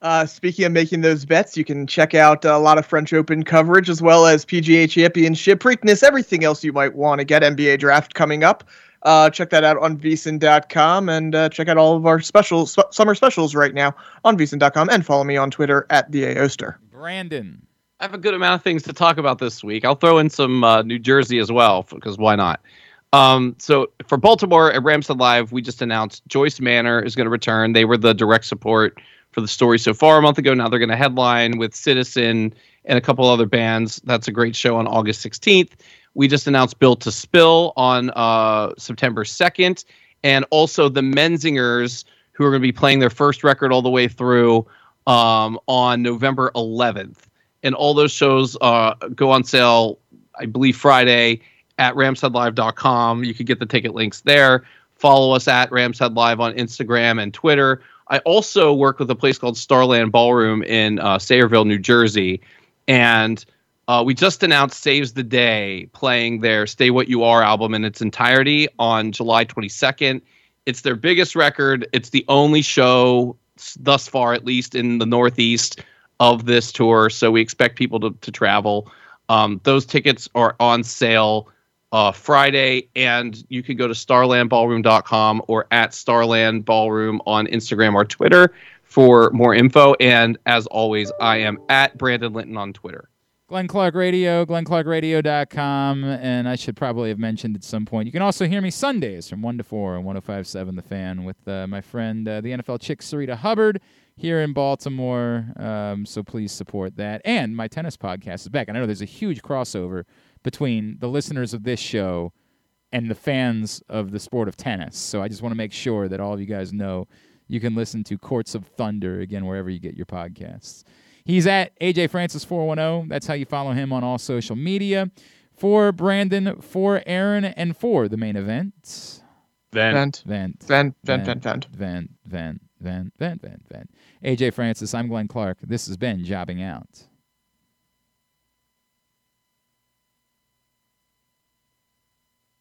Uh, speaking of making those bets, you can check out a lot of French Open coverage as well as PGA Championship, Preakness, everything else you might want to get. NBA draft coming up. Uh, check that out on vsin.com and uh, check out all of our special su- summer specials right now on vsin.com and follow me on Twitter at the Oster. Brandon. I have a good amount of things to talk about this week. I'll throw in some uh, New Jersey as well because why not? Um, so for Baltimore at Rams Head Live, we just announced Joyce Manor is going to return. They were the direct support for the story so far a month ago. Now they're going to headline with Citizen and a couple other bands. That's a great show on August 16th. We just announced Built to Spill on uh, September 2nd, and also the Menzingers, who are going to be playing their first record all the way through um, on November 11th. And all those shows uh, go on sale, I believe, Friday at ramsheadlive.com. You can get the ticket links there. Follow us at Rams Head Live on Instagram and Twitter. I also work with a place called Starland Ballroom in uh, Sayreville, New Jersey. And uh, we just announced Saves the Day playing their Stay What You Are album in its entirety on July 22nd. It's their biggest record. It's the only show thus far, at least in the Northeast, of this tour. So we expect people to, to travel. Um, those tickets are on sale uh, Friday, and you can go to starlandballroom.com or at Starland Ballroom on Instagram or Twitter for more info. And as always, I am at Brandon Linton on Twitter. Glenn Clark Radio, glennclarkradio.com, and I should probably have mentioned at some point. You can also hear me Sundays from 1 to 4 on 1057 The Fan with uh, my friend, uh, the NFL chick, Sarita Hubbard, here in Baltimore. Um, so please support that. And my tennis podcast is back. And I know there's a huge crossover between the listeners of this show and the fans of the sport of tennis. So I just want to make sure that all of you guys know you can listen to Courts of Thunder again wherever you get your podcasts. He's at AJ Francis 410. That's how you follow him on all social media. For Brandon, for Aaron, and for the main event. Vent, Vent. vent, vent, vent, vent. Vent, vent, vent, vent, vent, vent. AJ Francis, I'm Glenn Clark. This has been Jobbing Out.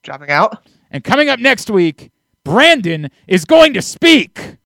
Dropping out. And coming up next week, Brandon is going to speak.